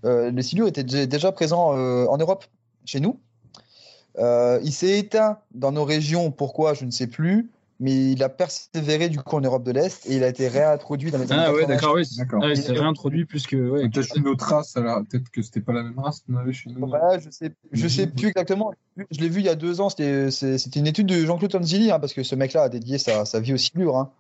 Euh, le silure était dé- déjà présent euh, en Europe, chez nous. Il s'est éteint dans nos régions, pourquoi, je ne sais plus, mais il a persévéré du coup en Europe de l'Est et il a été réintroduit dans les années Ah ouais, 80. d'accord, oui. c'est- D'accord. ah ouais, c'est réintroduit plus que. Ouais, Peut-être une autre race, alors peut-être que c'était pas la même race qu'on avait chez nous. Ouais, je sais, je sais plus exactement. Je l'ai vu il y a deux ans. C'était, c'est- c'était une étude de Jean-Claude Tanzili, hein, parce que ce mec-là a dédié sa, sa vie au silure. Hein.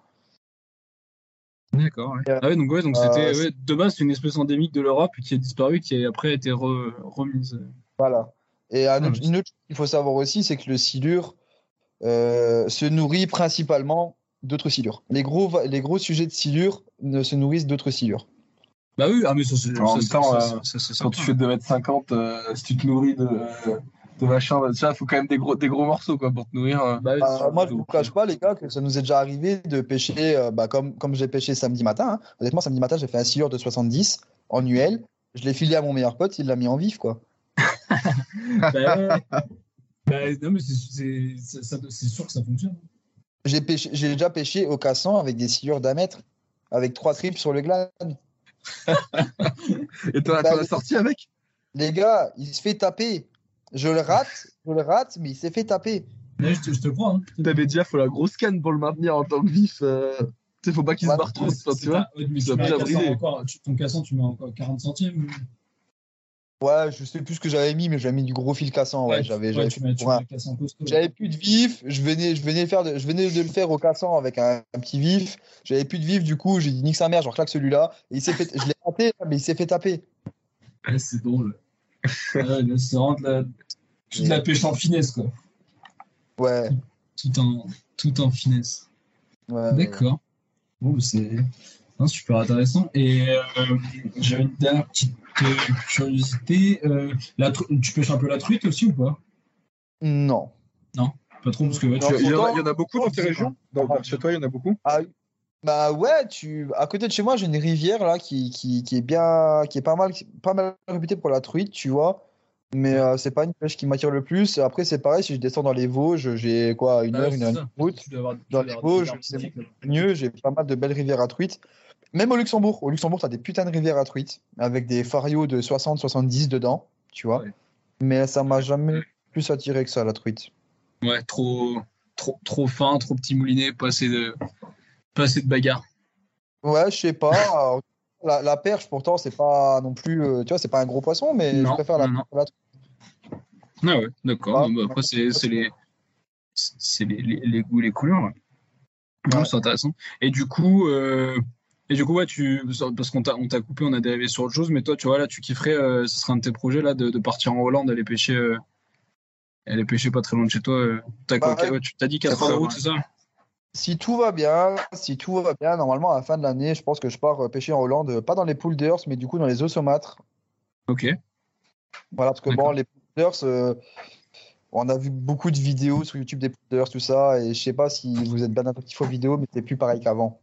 D'accord. Ouais. Euh, Ah ouais, donc ouais, donc euh, c'était ouais, de base c'est une espèce endémique de l'Europe qui a disparu, qui a après été re- remise. Voilà. Et un Ah, autre- une autre chose qu'il faut savoir aussi, c'est que le silure euh, se nourrit principalement d'autres silures. Les gros, les gros sujets de silure ne se nourrissent d'autres silures. Bah oui, ah mais ça c'est. En ça, temps, ça, euh, ça, Quand tu fais 2m50, euh, si tu te nourris de, de machin, il faut quand même des gros, des gros morceaux quoi, pour te nourrir. euh. Bah Bah, moi, je ne vous cache pas, les gars, que ça nous est déjà arrivé de pêcher, euh, bah, comme, comme j'ai pêché samedi matin. hein. Honnêtement, samedi matin, j'ai fait un silure de 70 en UL. Je l'ai filé à mon meilleur pote, il l'a mis en vif. quoi. Bah. Bah, non, mais c'est- sûr que ça fonctionne. J'ai déjà pêché au cassan avec des silures d'un mètre, avec trois tripes sur le glade. Et t'en as, Bah, as sorti avec? Les gars, il se fait taper. Je le rate, je le rate, mais il s'est fait taper. Ouais, je, te, je te crois. Hein. T'avais déjà, faut la grosse canne pour le maintenir en tant que vif. euh, Tu sais, faut pas qu'il se barre trop, tu vois. mais Ça ton cassan, tu mets encore 40 centimes. Ouais, je sais plus ce que j'avais mis, mais j'avais mis du gros fil cassant. Ouais, j'avais, ouais, j'avais, ouais. plus de vif, je venais, je venais faire, de, je venais de le faire au cassant avec un, un petit vif. J'avais plus de vif, du coup, j'ai dit nique sa mère, je claque celui-là. Et il s'est fait, je l'ai raté, mais il s'est fait taper. Ouais, c'est drôle. Là, c'est vraiment de la, de la pêche en finesse, quoi. Ouais. Tout en, tout en finesse. ouais. D'accord. Bon, c'est super intéressant. Et euh, j'avais une dernière petite euh, curiosité. Euh, la tu pêches un peu la truite aussi ou pas? Non. Pas trop, parce que ouais, Non, tu- Il y, en a, il y en a beaucoup dans tes régions? Dans, Chez toi, il y en a beaucoup? Ah, bah ouais, tu, à côté de chez moi, j'ai une rivière là qui, qui, qui est bien, qui est pas mal, pas mal réputée pour la truite, tu vois. Mais euh, c'est pas une pêche qui m'attire le plus. Après, c'est pareil, si je descends dans les Vosges, j'ai quoi, une Ah, heure, une heure de route. Avoir- Dans les Vosges, c'est mieux, j'ai pas mal de belles rivières à truites. Même au Luxembourg. Au Luxembourg, tu as des putains de rivières à truites avec des farios de 60-70 dedans, tu vois. Ouais. Mais ça m'a jamais plus attiré que ça, la truite. Ouais, trop, trop, trop fin, trop petit moulinet, pas assez de, pas assez de bagarre. Ouais, je sais pas. La, la perche, pourtant, c'est pas non plus, euh, tu vois, c'est pas un gros poisson, mais je préfère la, non, non. la truite. Ah ouais, d'accord. Ah, bah, après, c'est les, les, les, les goûts, les couleurs. Ouais. C'est intéressant. Et du coup, euh, et du coup, ouais, tu, parce qu'on t'a, on t'a coupé, on a dérivé sur autre chose, mais toi, tu vois, là, tu kifferais, euh, ce serait un de tes projets, là, de, de partir en Hollande, aller pêcher, euh, aller pêcher pas très loin de chez toi. euh. T'as quoi, Bah, ouais, tu t'as dit 4 heures de route, c'est ça? Si tout va bien, si tout va bien, normalement, à la fin de l'année, je pense que je pars euh, pêcher en Hollande, euh, pas dans les polders, mais du coup dans les eaux saumâtres. Ok. Voilà, parce que bon, D'accord. les polders, euh, on a vu beaucoup de vidéos sur YouTube des polders, tout ça, et je sais pas si vous êtes bien attentif aux vidéos, mais c'est plus pareil qu'avant.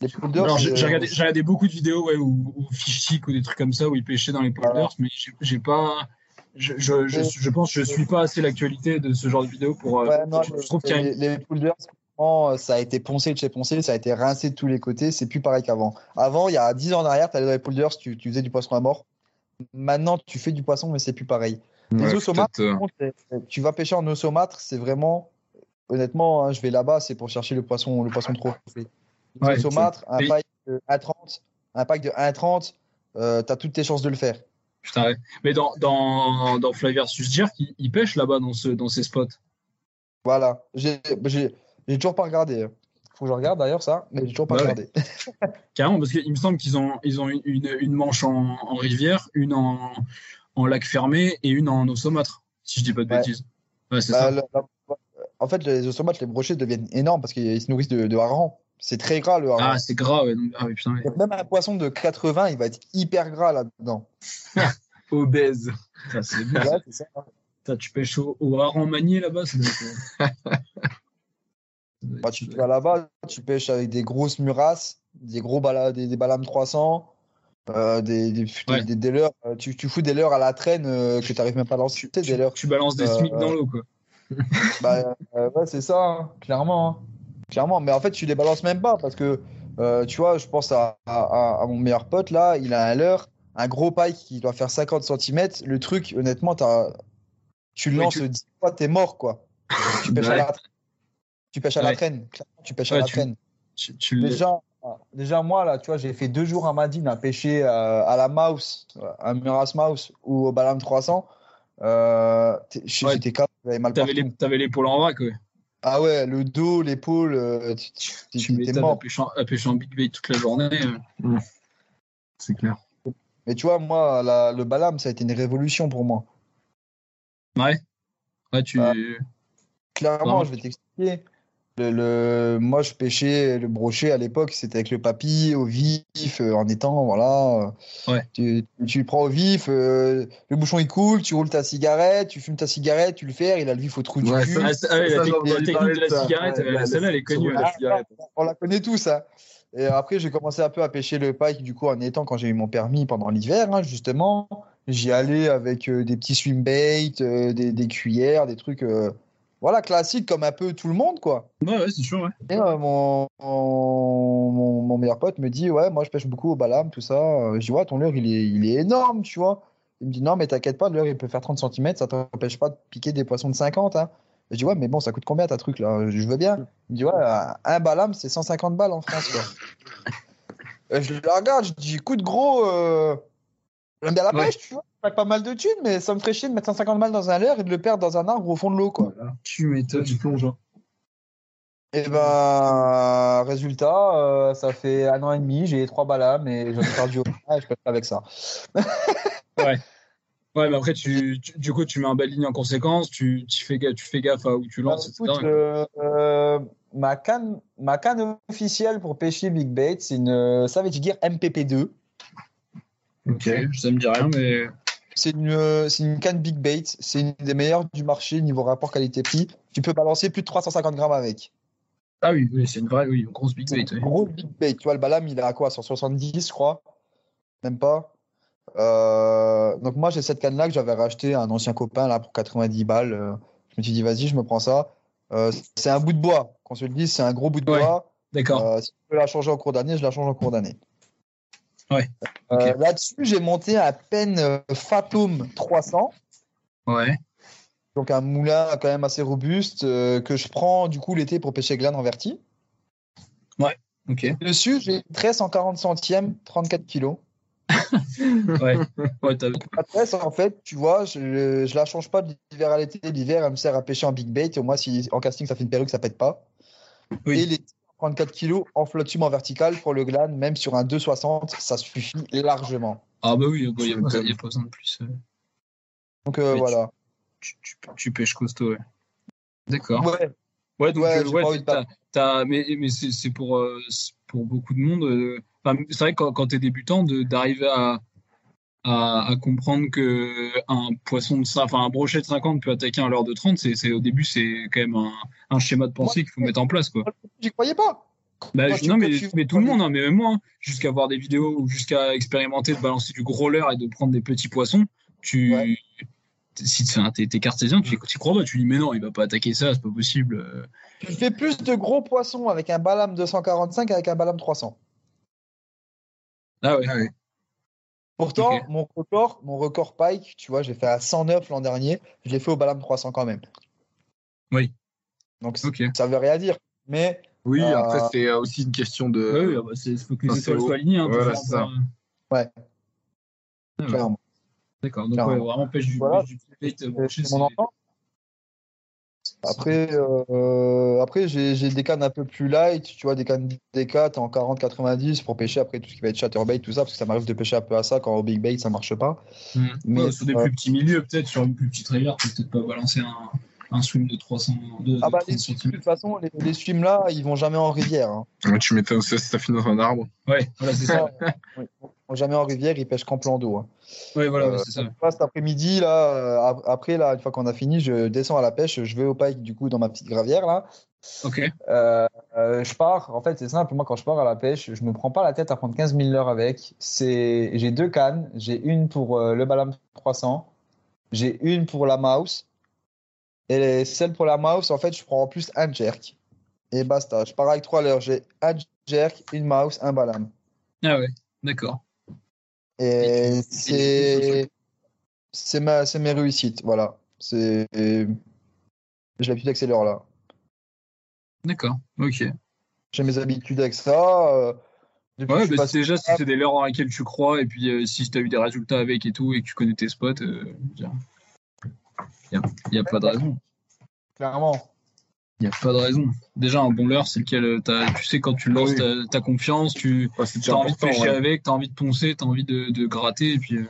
Les polders, Alors, j'ai regardé, beaucoup de vidéos, ouais, ou, ou fish stick ou des trucs comme ça, où ils pêchaient dans les polders, Voilà. mais j'ai pas. Je, je, je, je pense que je suis pas assez l'actualité de ce genre de vidéo pour. euh, non, je, trouve qu'il les, les polders, franchement, ça a été poncé de chez poncé, ça a été rincé de tous les côtés, c'est plus pareil qu'avant. Avant, il y a 10 ans en arrière, tu allais dans les polders, tu, tu faisais du poisson à mort. Maintenant, tu fais du poisson, mais c'est plus pareil. Les Ouais, euh, c'est- tu vas pêcher en eau saumâtre, c'est vraiment, honnêtement, hein, je vais là-bas, c'est pour chercher le poisson, le poisson trop. Les Ouais, un pack de 1,30, un pack de 1,30, euh, t'as toutes tes chances de le faire. Putain, ouais. Mais dans, dans, dans Fly versus Jerk, ils, ils pêchent là-bas dans, ce, dans ces spots. Voilà. J'ai toujours pas regardé. hein. Faut que je regarde d'ailleurs ça, mais j'ai toujours pas Ouais, regardé. Carrément, parce qu'il me semble qu'ils ont, ils ont une, une, une manche en, en rivière, une en, en lac fermé et une en eau saumâtre, si je dis pas de Ouais. bêtises. Ouais, c'est Bah, ça. en fait, les eaux saumâtres, les brochets deviennent énormes parce qu'ils se nourrissent de, de. C'est très gras le hareng. Ah, c'est gras, ouais. donc- ah oui, putain, ouais. Donc, même un poisson de 80, il va être hyper gras là-dedans. Obèse. Putain, c'est bien. Ouais, ça. Putain, tu pêches au, au hareng manié là-bas, ça doit ça Bah, tu vas là-bas, tu pêches avec des grosses murasses, des gros bala, des, des balames 300, euh, des, des, Ouais. des, des leurres. Euh, Tu, tu fous des leurres à la traîne euh, que tu n'arrives même pas à lancer. des tu, leurres. tu balances des Euh, smics dans l'eau, quoi. Bah, euh, ouais, c'est ça, hein, clairement. hein. Clairement. Mais en fait, tu les balances même pas parce que, euh, tu vois, je pense à, à- à mon meilleur pote là, il a un leurre, un gros pike qui doit faire 50 cm. Le truc, honnêtement, t'as- tu le Ouais, lances tu- 10 fois, t'es mort, quoi. Tu pêches à Ouais. la traîne. Tu pêches à la Ouais. traîne. Tu pêches à Ouais, la tu- traîne. Tu, tu le- Déjà, déjà, moi, là, tu vois, j'ai fait deux jours à Madine à pêcher euh, à la mouse, à Muras Mouse ou au Balam 300. Euh, Ouais. J'étais capable, j'avais mal T'avais les- t'avais l'épaule en vrac, ouais. Ah ouais, le dos, l'épaule, euh, tu- tu- Tu à mort. pêcher, en- à pêcher en big bait toute la journée. euh. C'est clair. Mais tu vois, moi, la- le Balam, ça a été une révolution pour moi. Ouais. Ouais, tu. Ah. Clairement, Ouais. je vais t'expliquer. Le, le- moi, je pêchais le brochet à l'époque, c'était avec le papy au vif, euh, en étant, voilà. Ouais. Tu, tu le prends au vif, euh, le bouchon il coule, tu roules ta cigarette, tu fumes ta cigarette, tu le fais, il a le vif au trou du cul. ça, c'est- ouais, Ça, la, technique- la de la ça. cigarette, Ouais, euh, la- celle-là, elle est connue. la cigarette. On la connaît tous, hein. Et après, j'ai commencé un peu à pêcher le pike, du coup, en étant quand j'ai eu mon permis pendant l'hiver, hein, justement. J'y allais avec euh, des petits swim baits, euh, des, des cuillères, des trucs, euh, voilà, classiques comme un peu tout le monde, quoi. Ouais, ouais, c'est sûr, ouais. Et euh, mon, mon, meilleur pote me dit, ouais, moi je pêche beaucoup au balam, tout ça. Euh, Je dis, ouais, ton leurre, il est, il est énorme, tu vois. Il me dit, non, mais t'inquiète pas, le leurre, il peut faire 30 cm, ça t'empêche pas de piquer des poissons de 50. Hein. Je dis, ouais, mais bon, ça coûte combien ta truc là? Je veux bien. Il me dit, ouais, un- balam, c'est 150 balles en France, quoi. Je le regarde, je dis, écoute, gros, euh, j'aime bien la Ouais. pêche, tu vois. Pas pas mal de thunes, mais ça me ferait chier de mettre 150 balles dans un leurre et de le perdre dans un arbre au fond de l'eau, quoi. Tu m'étonnes. Tu plonges. hein. Et ben, résultat, euh, ça fait un an et demi, j'ai trois balames et j'en ai perdu au et je peux pas avec ça. Ouais, mais après, tu, tu- du coup, tu mets un bel ligne en conséquence, tu, tu, fais, tu fais gaffe à où tu lances, Écoute, etc. euh, euh, ma, canne, ma canne officielle pour pêcher Big Bait, c'est une Savage Gear MPP2. Ok. Ça me dit rien, mais. C'est une, euh, c'est une canne Big Bait, c'est une des meilleures du marché niveau rapport qualité-prix. Tu peux balancer plus de 350 grammes avec. Ah oui, oui c'est une vraie, oui, une grosse big bait. une oui. grosse Big Bait. Tu vois, le balam, il est à quoi? 170, je crois Même pas Euh, donc moi j'ai cette canne là que j'avais racheté à un ancien copain là pour 90 balles. Euh, je me suis dit vas-y je me prends ça. Euh, c'est un bout de bois, qu'on se le dise, c'est un gros bout de Ouais. bois. D'accord. Euh, si je peux la changer en cours d'année, je la change en cours d'année. Ouais, Euh. Là-dessus j'ai monté à peine euh, Fatum 300, Ouais. donc un moulin quand même assez robuste euh, que je prends du coup l'été pour pêcher glane en verti. Ok. Dessus j'ai 13 en 40 centièmes, 34 kilos. Ouais. Ouais, La tresse, en fait, tu vois, je, je la change pas de l'hiver à l'été. L'hiver, elle me sert à pêcher en big bait. Au moins, si en casting, ça fait une perruque, ça pète pas. Oui. Et l'été, 34 kilos en flotte en vertical pour le glane, même sur un 2,60, ça suffit largement. Ah bah oui, il n'y a, pas- besoin de plus. euh, Donc euh, voilà. Tu, tu, tu pêches costaud, ouais. D'accord. Ouais, Ouais, donc Ouais, euh, ouais, t'as- mais, mais c'est c'est pour, euh, pour beaucoup de monde. c'est vrai que quand, quand tu es débutant, de- d'arriver à, à, à comprendre que un poisson de cin- enfin un brochet de 50 peut attaquer un leurre de 30, c'est c'est- au début, c'est quand même un, un schéma de pensée qu'il faut mettre en place. Quoi. j'y croyais pas. Bah, je- tu- non, mais, tu- mais tout le monde, hein, mais même moi, hein, jusqu'à voir des vidéos ou jusqu'à expérimenter de balancer du gros leurre et de prendre des petits poissons, tu. Ouais. Si t'es t'es cartésien, tu y crois pas, tu dis mais non, il va pas attaquer ça, c'est pas possible. Tu fais plus de gros poissons avec un balam 245 qu'avec un balam 300. Ah ouais. Ah oui. Pourtant, mon record, mon record pike, tu vois, j'ai fait à 109 l'an dernier. Je l'ai fait au balam 300 quand même. Oui. Donc, Ok. ça veut rien dire. Mais Oui, Euh, après, c'est aussi une question de. Ouais, ouais, bah, c'est faut que les Enfin, étoiles c'est soient alignées. Hein, voilà, c'est ça. Ouais. Ah ouais. clairement. D'accord, donc Clairement. ouais, vraiment pêche du, Voilà. pêche du bait, euh, C'est mon enfant. Après, euh, après j'ai des cannes un peu plus light, tu vois, des cannes D4 en 40-90 pour pêcher après tout ce qui va être chatterbait, tout ça, parce que ça m'arrive de pêcher un peu à ça quand au big bait ça marche pas. Hmm. Mais, Ouais, sur des euh, plus petits milieux, peut-être sur une plus petite rivière, tu peux peut-être pas balancer un, un swim de 300 de, Ah bah, de les, 30 de toute façon, les, les swims là, ils vont jamais en rivière. hein. Ouais, Tu m'étonnes, ça, ça finit dans un arbre. Ouais, voilà, c'est ça. Ils vont jamais en rivière, ils pêchent qu'en plan d'eau. hein. Ouais, voilà, Euh, c'est ça. Moi, cet après-midi, là, euh, ap- après, là, une fois qu'on a fini, je descends à la pêche, je vais au pike, du coup, dans ma petite gravière, là. Ok. Euh, je pars, en fait, c'est simple. Moi, quand je pars à la pêche, je me prends pas la tête à prendre 15 000 leurres avec. J'ai deux cannes. J'ai une pour le Balam 300. J'ai une pour la mouse. Et celle pour la mouse, en fait, je prends en plus un jerk. Et basta. Je pars avec trois leurres. J'ai un jerk, une mouse, un Balam. Ah ouais, d'accord. Et c'est, c'est ma, c'est mes réussites. Voilà. C'est, j'ai l'habitude avec ces leurres-là. D'accord, ok. J'ai mes habitudes avec ça. euh, depuis Ouais, bah, passé- déjà, si c'est des leurres dans lesquelles tu crois, et puis euh, si tu as eu des résultats avec et tout, et que tu connais tes spots, il n'y a, a pas de raison. Clairement. Il n'y a pas de raison. Déjà, un bon leurre, c'est lequel euh, t'as- tu sais quand tu le lances, Oui. t'as confiance, tu Ouais, as envie de pêcher ouais. avec, tu as envie de poncer, tu as envie de, de gratter, et puis. euh,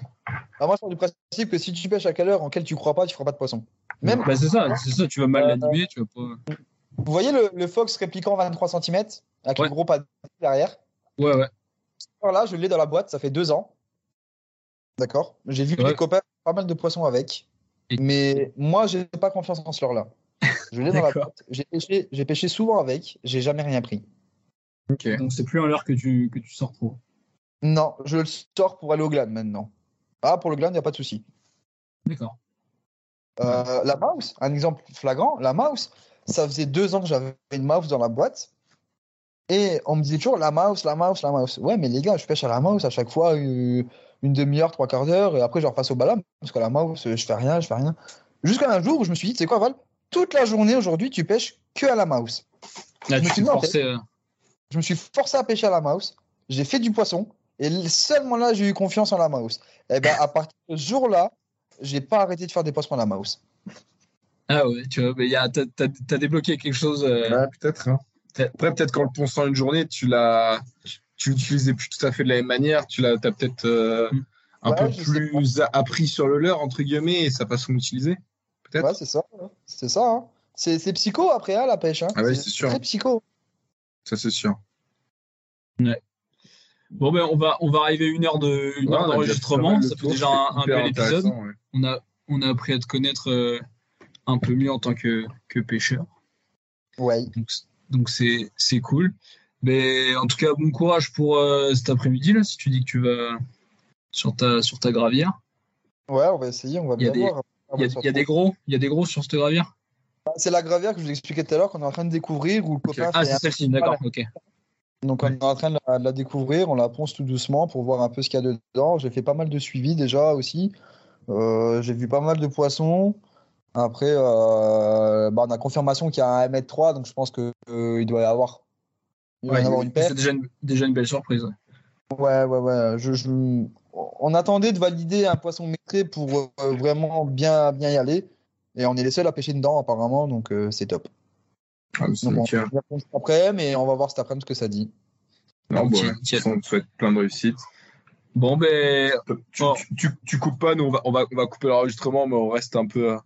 Ah, moi, je pars du principe que si tu pêches à quelle heure en quelle tu crois pas, tu feras pas de poisson. Même, Bah, c'est ça, c'est ça, tu vas mal Euh, l'animer, tu vas pas. vous voyez le, le Fox répliquant 23 cm avec Ouais. le gros pad derrière? Ouais, ouais. Alors Là, je l'ai dans la boîte, ça fait deux ans. D'accord J'ai vu que Ouais. les copains ont pas mal de poissons avec. Et- Mais moi, j'ai pas confiance en ce leurre-là. Je l'ai dans la D'accord. boîte. J'ai pêché, j'ai pêché souvent avec, j'ai jamais rien pris. Ok. Donc, c'est plus un leurre que tu, que tu sors trop. Non, je le sors pour aller au glane maintenant. Ah, pour le glane, il n'y a pas de souci. D'accord. Euh, la mouse, un exemple flagrant, la mouse, ça faisait deux ans que j'avais une mouse dans la boîte. Et on me disait toujours la mouse, la mouse, la mouse. Ouais, mais les gars, je pêche à la mouse à chaque fois euh, une demi-heure, trois quarts d'heure, et après je repasse au balam, parce que la mouse, je fais rien, je fais rien. Jusqu'à un jour où je me suis dit, tu sais quoi, Val, toute la journée aujourd'hui, tu pêches que à la mouse. Là, Je me tu suis t'es dit, en forcé. euh, Je me suis forcé à pêcher à la mouse, j'ai fait du poisson, et seulement là, j'ai eu confiance en la mouse. Et ben, à partir de ce jour-là, j'ai pas arrêté de faire des poissons à la mouse. Ah ouais, tu vois, mais y a, t'as, t'as, t'as débloqué quelque chose. euh, Ouais, peut-être. hein. Après, peut-être qu'en le ponçant une journée, tu l'as, tu l'utilisais plus tout à fait de la même manière. Tu l'as, as peut-être euh, un Ouais, peu plus appris sur le leurre entre guillemets et sa façon d'utiliser. Peut-être. Ouais, c'est ça. hein. C'est ça. hein. C'est c'est psycho après hein, la pêche. hein. Ah ouais, c'est sûr. Très psycho. Ça c'est sûr. Bon, ben, on va, on va arriver à une heure, de, Ouais, d'enregistrement. fait Ça fait déjà un, bel épisode. ouais. On a, on a appris à te connaître euh, un peu mieux en tant que, que pêcheur. Ouais. Donc, donc c'est, c'est cool. Mais en tout cas, bon courage pour euh, cet après-midi, là, si tu dis que tu vas, sur ta, sur ta gravière. Ouais, on va essayer, on va bien des- voir. Il y a, il y a des gros, il y a des gros sur cette gravière. C'est la gravière que je vous expliquais tout à l'heure qu'on est en train de découvrir où le copain Ah, c'est celle-ci, d'accord, ok. Donc on est en train de la, de la découvrir, on la ponce tout doucement pour voir un peu ce qu'il y a dedans. J'ai fait pas mal de suivi déjà aussi. Euh, j'ai vu pas mal de poissons. Après, euh, bah, on a confirmation qu'il y a un M3, donc je pense qu'il doit y avoir, il doit y avoir une paire. C'est déjà une, déjà une belle surprise. Ouais, ouais, ouais. Je, je- On attendait de valider un poisson maîtré pour euh, vraiment bien, bien y aller. Et on est les seuls à pêcher dedans apparemment, donc euh, c'est top. Ah, mais Donc, on va cet après, mais on va voir cet après ce que ça dit. Non, bon, Nickel, ouais. on te souhaite plein de réussite. Bon, ben, Tu, Oh. tu, tu, tu coupes pas, nous on va, on va, on va couper l'enregistrement, mais on reste un peu. euh,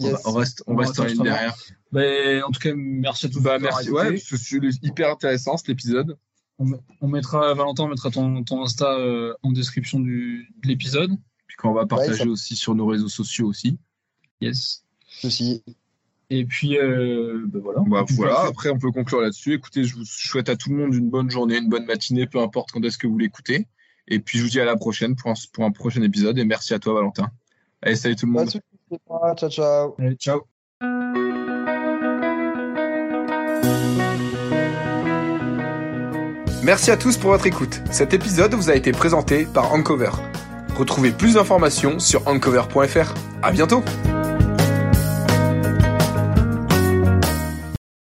on, Yes. va- on reste, on On reste en ligne en derrière. ben, en tout cas, merci à tous. Bah, merci. Ouais, est hyper intéressant cet épisode. On mettra, Valentin, on mettra ton, ton Insta euh, en description du, de l'épisode. Puis qu'on va partager ça- aussi sur nos réseaux sociaux aussi. Yes. Ceci. Et puis, euh, ben voilà. Bah, voilà, après on peut conclure là-dessus. Écoutez, je vous souhaite à tout le monde une bonne journée, une bonne matinée, peu importe quand est-ce que vous l'écoutez. Et puis je vous dis à la prochaine pour un, pour un prochain épisode. Et merci à toi, Valentin. Allez, salut tout le monde. Ciao, ciao. Allez, ciao. Merci à tous pour votre écoute. Cet épisode vous a été présenté par Ancover. Retrouvez plus d'informations sur ancover.fr. À bientôt!